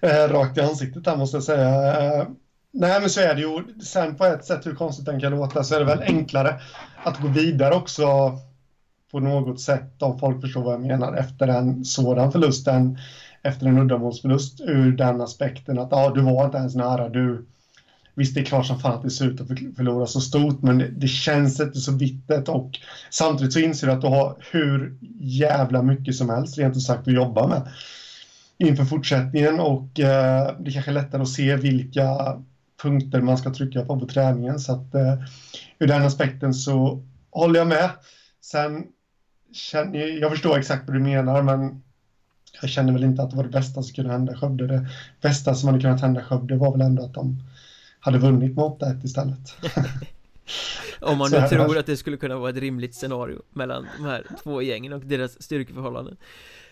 Eh, rakt i ansiktet där måste jag säga. Eh, nej, men så är det ju. Sen på ett sätt, hur konstigt den kan låta, så är det väl enklare att gå vidare också på något sätt, om folk förstår vad jag menar, efter en sådan förlust en, efter en uddamålsförlust ur den aspekten att ja, du var inte ens nära, du Visst, det är klart som fan att det ser ut att förlora så stort, men det, det känns inte så bittert. Och samtidigt så inser du att du har hur jävla mycket som helst rent ut sagt att jobba med inför fortsättningen. Och eh, det kanske är lättare att se vilka punkter man ska trycka på på träningen så att eh, ur den aspekten så håller jag med. Sen känner jag, jag förstår exakt vad du menar, men jag känner väl inte att det var det bästa som kunde hända Skövde. Det bästa som hade kunnat hända Skövde var väl ändå att de hade vunnit med 8-1 istället. (laughs) Om man nu tror att det skulle kunna vara ett rimligt scenario mellan de här två gängen och deras styrkeförhållanden.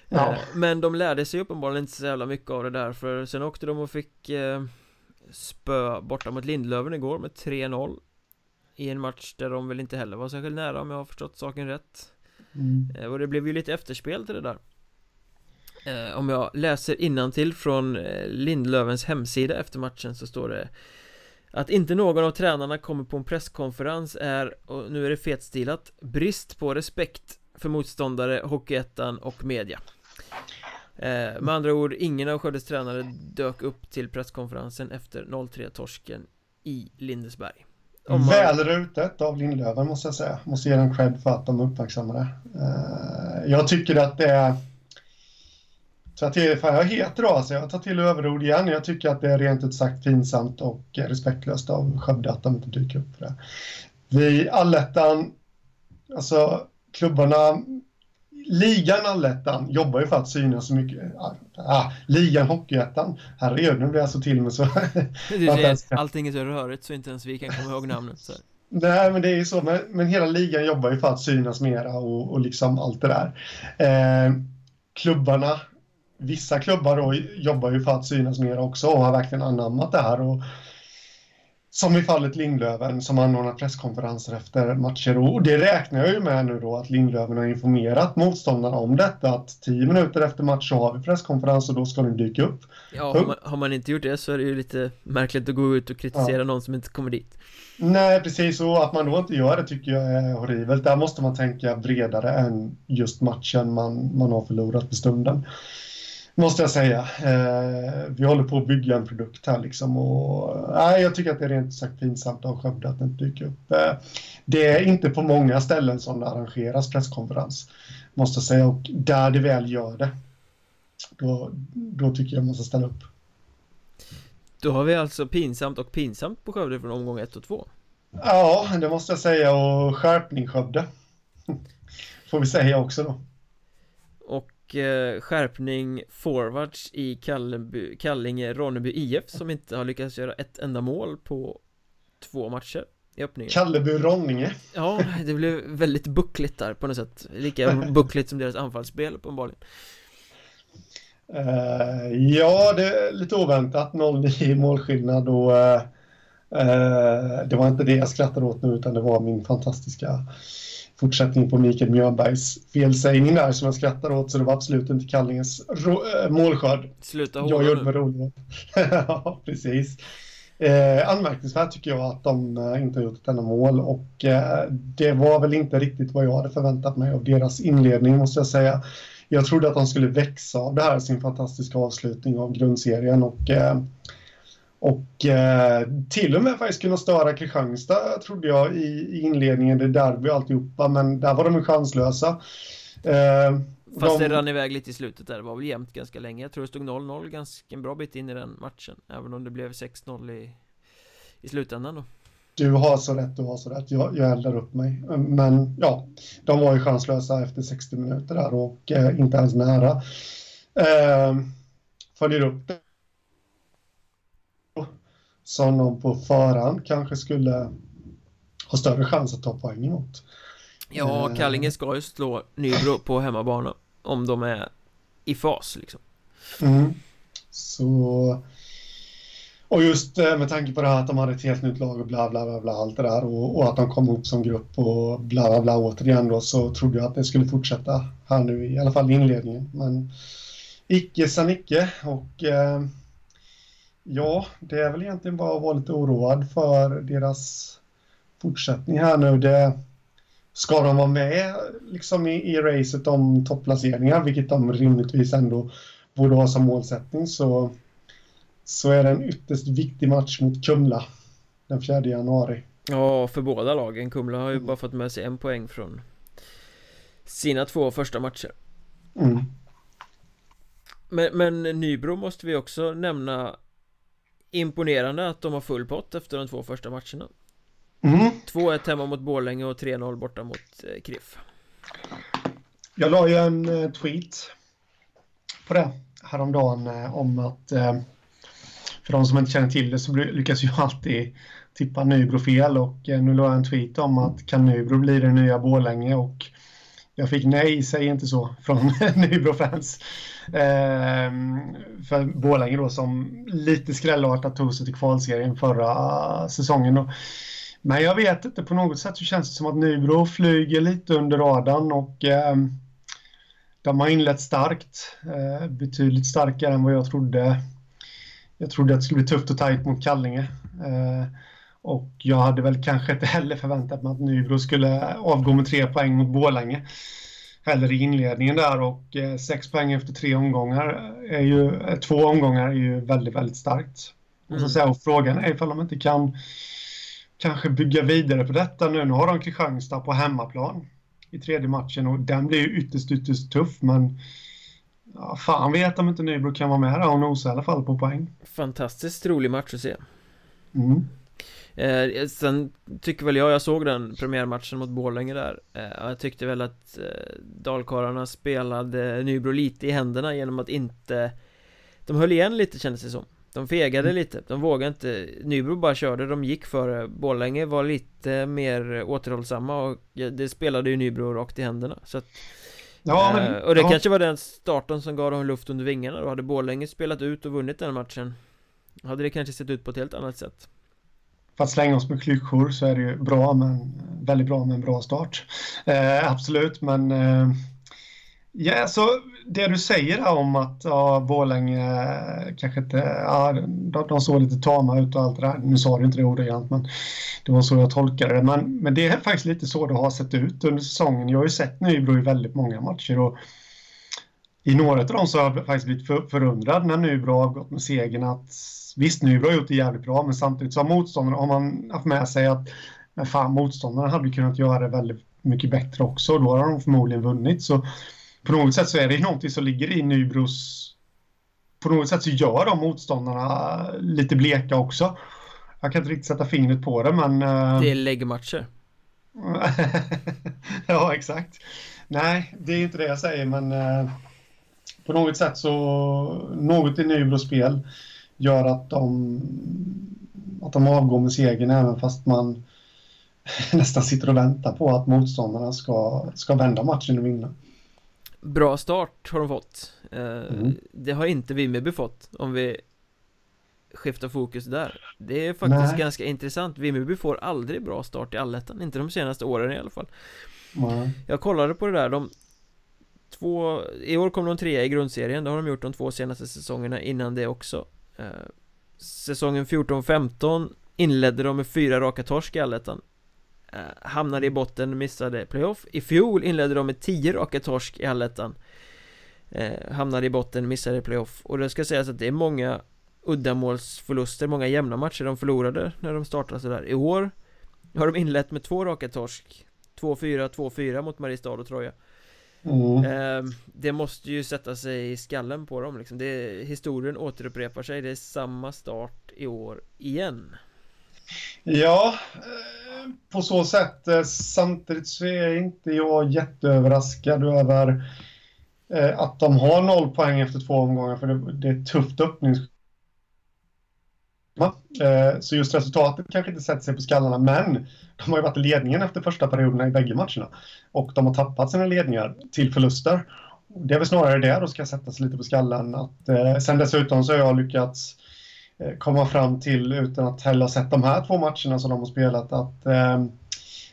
Ja. Eh, men de lärde sig uppenbarligen inte så jävla mycket av det där för sen åkte de och fick eh, spö borta mot Lindlöven igår med 3-0 I en match där de väl inte heller var särskilt nära om jag har förstått saken rätt. Mm. Eh, och det blev ju lite efterspel till det där. Om jag läser till från Lindlövens hemsida efter matchen så står det att inte någon av tränarna kommer på en presskonferens är, och nu är det fetstilat, brist på respekt för motståndare, Hockeyettan och media eh, Med andra ord, ingen av Skövdes tränare dök upp till presskonferensen efter 0-3-torsken i Lindesberg man... Välrutet av Lindlöven måste jag säga, måste ge dem cred för att de uppmärksammade eh, Jag tycker att det är så att jag, fan, jag heter då, alltså. Jag tar till överord igen. Jag tycker att det är rent ut sagt pinsamt och respektlöst av Skövde att de inte dyker upp för det. Vi, allettan, alltså klubbarna, ligan allettan jobbar ju för att synas så mycket. Ah, ligan hockeyettan, herregud, nu blir jag så till med så. (laughs) Allting är så rörigt så inte ens vi kan komma ihåg namnet. Så. Nej, men det är ju så. Men, men hela ligan jobbar ju för att synas mera och, och liksom allt det där. Eh, klubbarna, vissa klubbar då jobbar ju för att synas mera också och har verkligen anammat det här. Och, som i fallet Lindlöven som anordnar presskonferenser efter matcher. Och det räknar jag ju med nu då att Lindlöven har informerat motståndarna om detta. Att tio minuter efter match så har vi presskonferens och då ska den dyka upp. Ja, har man, har man, inte gjort det så är det ju lite märkligt att gå ut och kritisera ja. någon som inte kommer dit. Nej, precis. Och att man då inte gör det tycker jag är horribelt. Där måste man tänka bredare än just matchen man, man har förlorat på stunden måste jag säga. Eh, vi håller på att bygga en produkt här liksom och nej, jag tycker att det är rent sagt pinsamt av Skövde att det inte dyker upp. Eh, det är inte på många ställen som det arrangeras presskonferens, måste jag säga, och där det väl gör det, då, då tycker jag man måste ställa upp. Då har vi alltså pinsamt och pinsamt på Skövde från omgång 1 och 2. Ja, det måste jag säga och skärpning Skövde. (laughs) Får vi säga också då. Eh, skärpning forwards i Kalleby, Kallinge Ronneby IF som inte har lyckats göra ett enda mål på två matcher i öppningen. Kalleby Ronninge Ja, det blev väldigt buckligt där på något sätt. Lika buckligt som deras anfallsspel uppenbarligen. Uh, Ja, det är lite oväntat. 0-9 målskillnad och uh, uh, det var inte det jag skrattade åt nu utan det var min fantastiska fortsättning på Mikael Mjörnbergs felsägning där som jag skrattar åt så det var absolut inte Kallinges äh, målskörd. Sluta hålla Jag gjorde mig rolig. (laughs) ja, precis. Eh, anmärkningsvärt tycker jag att de eh, inte har gjort ett enda mål och eh, det var väl inte riktigt vad jag hade förväntat mig av deras inledning måste jag säga. Jag trodde att de skulle växa av det här, sin fantastiska avslutning av grundserien och eh, och eh, till och med faktiskt kunna störa Kristianstad trodde jag i, i inledningen, det derby och alltihopa, men där var de chanslösa. Eh, Fast de... det rann iväg lite i slutet där, det var väl jämnt ganska länge. Jag tror det stod 0-0 ganska en bra bit in i den matchen Även om det blev 6-0 i, i slutändan då. Du har så rätt, du har så rätt, jag, jag eldar upp mig. Men ja, de var ju chanslösa efter 60 minuter där och eh, inte ens nära. Eh, Följer upp det som någon på förhand kanske skulle ha större chans att ta poäng emot. Ja, eh. Kallinge ska ju slå Nybro på hemmabana om de är i fas liksom. Mm. Så... Och just eh, med tanke på det här att de hade ett helt nytt lag och bla bla bla, bla allt det där och, och, att de kom ihop som grupp och bla bla bla återigen då så trodde jag att det skulle fortsätta här nu i alla fall i inledningen. Men icke sa icke och eh, Ja, det är väl egentligen bara att vara lite oroad för deras fortsättning här nu. Det, ska de vara med liksom i, i racet om topplaceringar, vilket de rimligtvis ändå borde ha som målsättning, så, så är det en ytterst viktig match mot Kumla den 4 januari. Ja, för båda lagen. Kumla har ju bara fått med sig en poäng från sina två första matcher. Mm. Men, men Nybro måste vi också nämna Imponerande att de har full pott efter de två första matcherna mm. 2-1 hemma mot Borlänge och 3-0 borta mot eh, KRIF Jag la ju en eh, tweet på det häromdagen eh, om att eh, för de som inte känner till det så lyckas ju (laughs) alltid tippa Nybro fel och eh, nu la jag en tweet om att kan Nybro bli det nya Borlänge och jag fick nej, säg inte så, från (laughs) Nybro-fans. Eh, för Borlänge då som lite skrällartat tog sig till kvalserien förra säsongen. Då. Men jag vet inte, på något sätt så känns det som att Nybro flyger lite under radarn och eh, de har inlett starkt. Eh, betydligt starkare än vad jag trodde. Jag trodde att det skulle bli tufft och tajt mot Kallinge. Eh, och jag hade väl kanske inte heller förväntat mig att Nybro skulle avgå med tre poäng mot Borlänge. Heller i inledningen där och eh, sex poäng efter tre omgångar är ju, eh, två omgångar är ju väldigt, väldigt starkt. Mm. Och, så säga, och frågan är ifall de inte kan kanske bygga vidare på detta nu. Nu har de Kristianstad på hemmaplan i tredje matchen och den blir ju ytterst, ytterst tuff men ja, fan vet om inte Nybro kan vara med där och nosa i alla fall på poäng. Fantastiskt rolig match att se. Mm. Eh, sen tycker väl jag, jag såg den premiärmatchen mot Borlänge där. Eh, Jag tyckte väl att eh, Dalkarlarna spelade Nybro lite i händerna genom att inte De höll igen lite kändes det som. De fegade lite, de vågade inte Nybro bara körde, de gick före. Borlänge var lite mer återhållsamma och det spelade ju Nybro rakt i händerna så att, ja, men, eh, Och det ja. kanske var den starten som gav dem luft under vingarna då. Hade Borlänge spelat ut och vunnit den matchen Hade det kanske sett ut på ett helt annat sätt för att slänga oss med klyschor så är det ju bra, men väldigt bra med en bra start. Eh, absolut, men eh, ja, så det du säger om att ja, Borlänge eh, kanske inte, ja, de, de såg lite tama ut och allt det där. Nu sa du inte det ordagrant, men det var så jag tolkade det. Men, men det är faktiskt lite så det har sett ut under säsongen. Jag har ju sett Nybro i väldigt många matcher och i några av dem så har jag faktiskt blivit för, förundrad när Nybro har gått med segern att visst, Nybro har gjort det jävligt bra, men samtidigt så har motståndarna, har man haft med sig att men fan, motståndarna hade kunnat göra det väldigt mycket bättre också då har de förmodligen vunnit. Så på något sätt så är det någonting som ligger i Nybros... På något sätt så gör de motståndarna lite bleka också. Jag kan inte riktigt sätta fingret på det, men... Eh, det är läggmatcher. (laughs) ja, exakt. Nej, det är inte det jag säger, men eh, på något sätt så... Något i Nybros spel gör att de, att de avgår med segern även fast man (laughs) nästan sitter och väntar på att motståndarna ska, ska vända matchen och vinna. Bra start har de fått eh, mm. Det har inte Vimmerby fått om vi skiftar fokus där Det är faktiskt Nej. ganska intressant Vimmerby får aldrig bra start i allettan Inte de senaste åren i alla fall Nej. Jag kollade på det där de Två, i år kom de trea i grundserien Det har de gjort de två senaste säsongerna innan det också Säsongen 14-15 Inledde de med fyra raka torsk i allettan eh, Hamnade i botten, missade playoff. I fjol inledde de med tio raka torsk i allettan eh, Hamnade i botten, missade playoff. Och det ska sägas att det är många uddamålsförluster, många jämna matcher de förlorade när de startade sådär. I år har de inlett med två raka torsk. 2-4, 2-4 mot Mariestad och Troja. Mm. Ehm, det måste ju sätta sig i skallen på dem liksom det, Historien återupprepar sig, det är samma start i år igen Ja, eh, på så sätt. Eh, samtidigt så är inte jag jätteöverraskad över eh, att de har noll poäng efter två omgångar, för det är ett tufft öppningsskott Eh, så just resultatet kanske inte sätter sig på skallarna, men de har ju varit i ledningen efter första perioderna i bägge matcherna. Och de har tappat sina ledningar till förluster. Det är väl snarare det då ska sätta sig lite på skallen. Att, eh, sen dessutom så har jag lyckats eh, komma fram till, utan att heller ha sett de här två matcherna som de har spelat, att eh,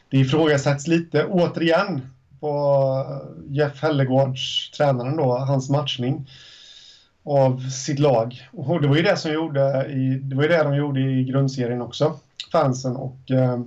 det ifrågasätts lite, återigen, på eh, Jeff Hellegårds, tränaren då, hans matchning av sitt lag. Och det var ju det som gjorde i, det var ju det de gjorde i grundserien också, fansen. Och eh,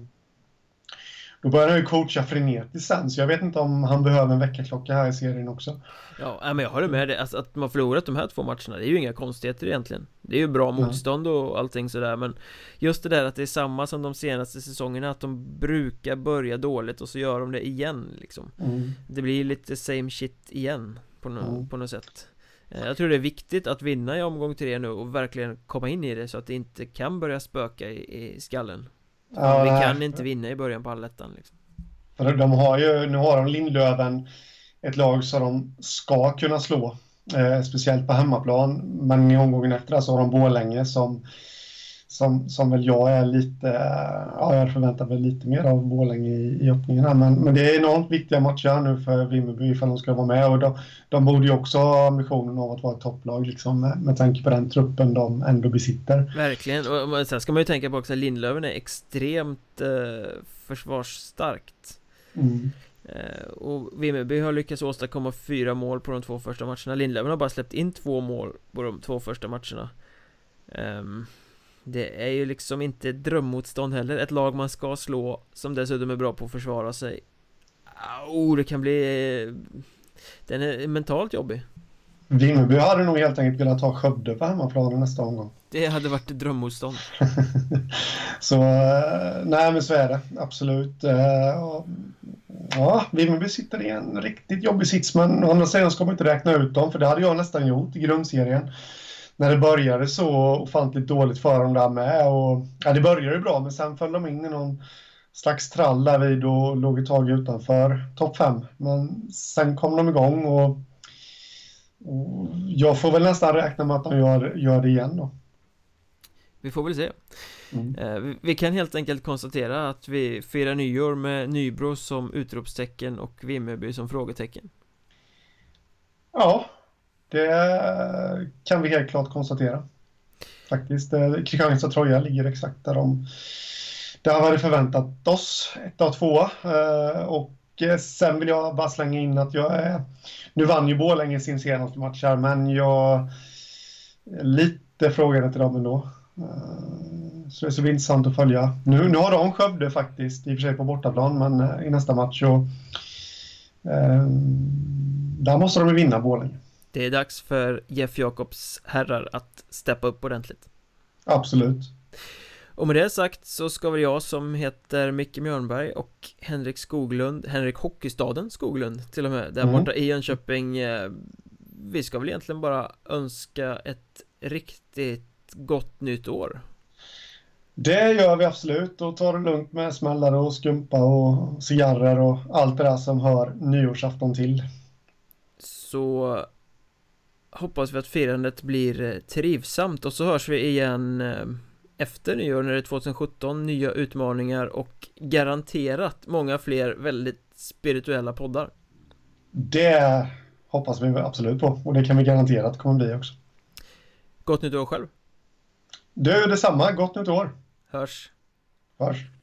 då började han ju coacha frenetiskt sen, så jag vet inte om han behöver en väckarklocka här i serien också. Ja, men jag håller med dig. Alltså, att man förlorat de här två matcherna, det är ju inga konstigheter egentligen. Det är ju bra motstånd och allting sådär, men just det där att det är samma som de senaste säsongerna, att de brukar börja dåligt och så gör de det igen liksom. Mm. Det blir lite same shit igen på, no mm. på något sätt. Eh, jag tror det är viktigt att vinna i omgång tre nu och verkligen komma in i det så att det inte kan börja spöka i, i skallen ja, Vi kan inte vinna i början på allettan liksom. För de har ju, nu har de Lindlöven Ett lag som de ska kunna slå eh, Speciellt på hemmaplan Men i omgången efter så har de Borlänge som som, som väl jag är lite, ja jag förväntar mig lite mer av Borlänge i, i öppningen här. Men, men det är enormt viktiga matcher nu för Vimmerby ifall de ska vara med och de, de borde ju också ha ambitionen av att vara ett topplag liksom med, med tanke på den truppen de ändå besitter. Verkligen, och sen ska man ju tänka på också att Lindlöven är extremt eh, försvarsstarkt. Mm. Eh, och Vimmerby har lyckats åstadkomma fyra mål på de två första matcherna Lindlöven har bara släppt in två mål på de två första matcherna um, det är ju liksom inte drömmotstånd heller. Ett lag man ska slå Som dessutom är bra på att försvara sig. Oh, det kan bli Den är mentalt jobbig. Vimmerby hade nog helt enkelt velat ha Skövde på hemmaplan nästa omgång. Det hade varit drömmotstånd. (laughs) Så, eh, nej men så är det. Absolut. Eh, Ja, Vimmerby sitter i en riktigt jobbig sits men å andra sidan ska man inte räkna ut dem för det hade jag nästan gjort i grundserien när det började så ofantligt dåligt för dem där med. Och, ja, det började bra, men sen föll de in i någon slags trall där vid och låg ett tag utanför topp 5. Men sen kom de igång och, och, jag får väl nästan räkna med att de gör, gör det igen då. vi får väl se Mm. eh, vi, vi kan helt enkelt konstatera att vi firar nyår med Nybro som utropstecken och Vimmerby som frågetecken Ja, det kan vi helt klart konstatera. Faktiskt. Eh, Kristianstad-Troja ligger exakt där de där har vi förväntat oss. Ett av två. Eh, och eh, sen vill jag bara slänga in att jag är... Nu vann ju Borlänge sin senaste match här, men jag är lite frågande till dem ändå. Så det ska bli intressant att följa. Nu, nu har de Skövde faktiskt, i och för sig på bortaplan, men i nästa match så... eh, Där måste de ju vinna Borlänge. Det är dags för Jeff Jakobs herrar att steppa upp ordentligt Absolut. Och med det sagt så ska väl jag som heter Micke Mjörnberg och Henrik Skoglund, Henrik Hockeystaden Skoglund till och med, där Mm. borta i Jönköping eh, Vi ska väl egentligen bara önska ett riktigt gott nytt år Det gör vi absolut och tar det lugnt med smällare och skumpa och cigarrer och allt det där som hör nyårsafton till. Så hoppas vi att firandet blir eh, trivsamt och så hörs vi igen eh, efter nyår när det är 2017 nya utmaningar och garanterat många fler väldigt spirituella poddar Det hoppas vi absolut på och det kan vi garantera att det kommer bli också. Gott nytt år själv, Du, detsamma. Gott nytt år. hörs Hörs.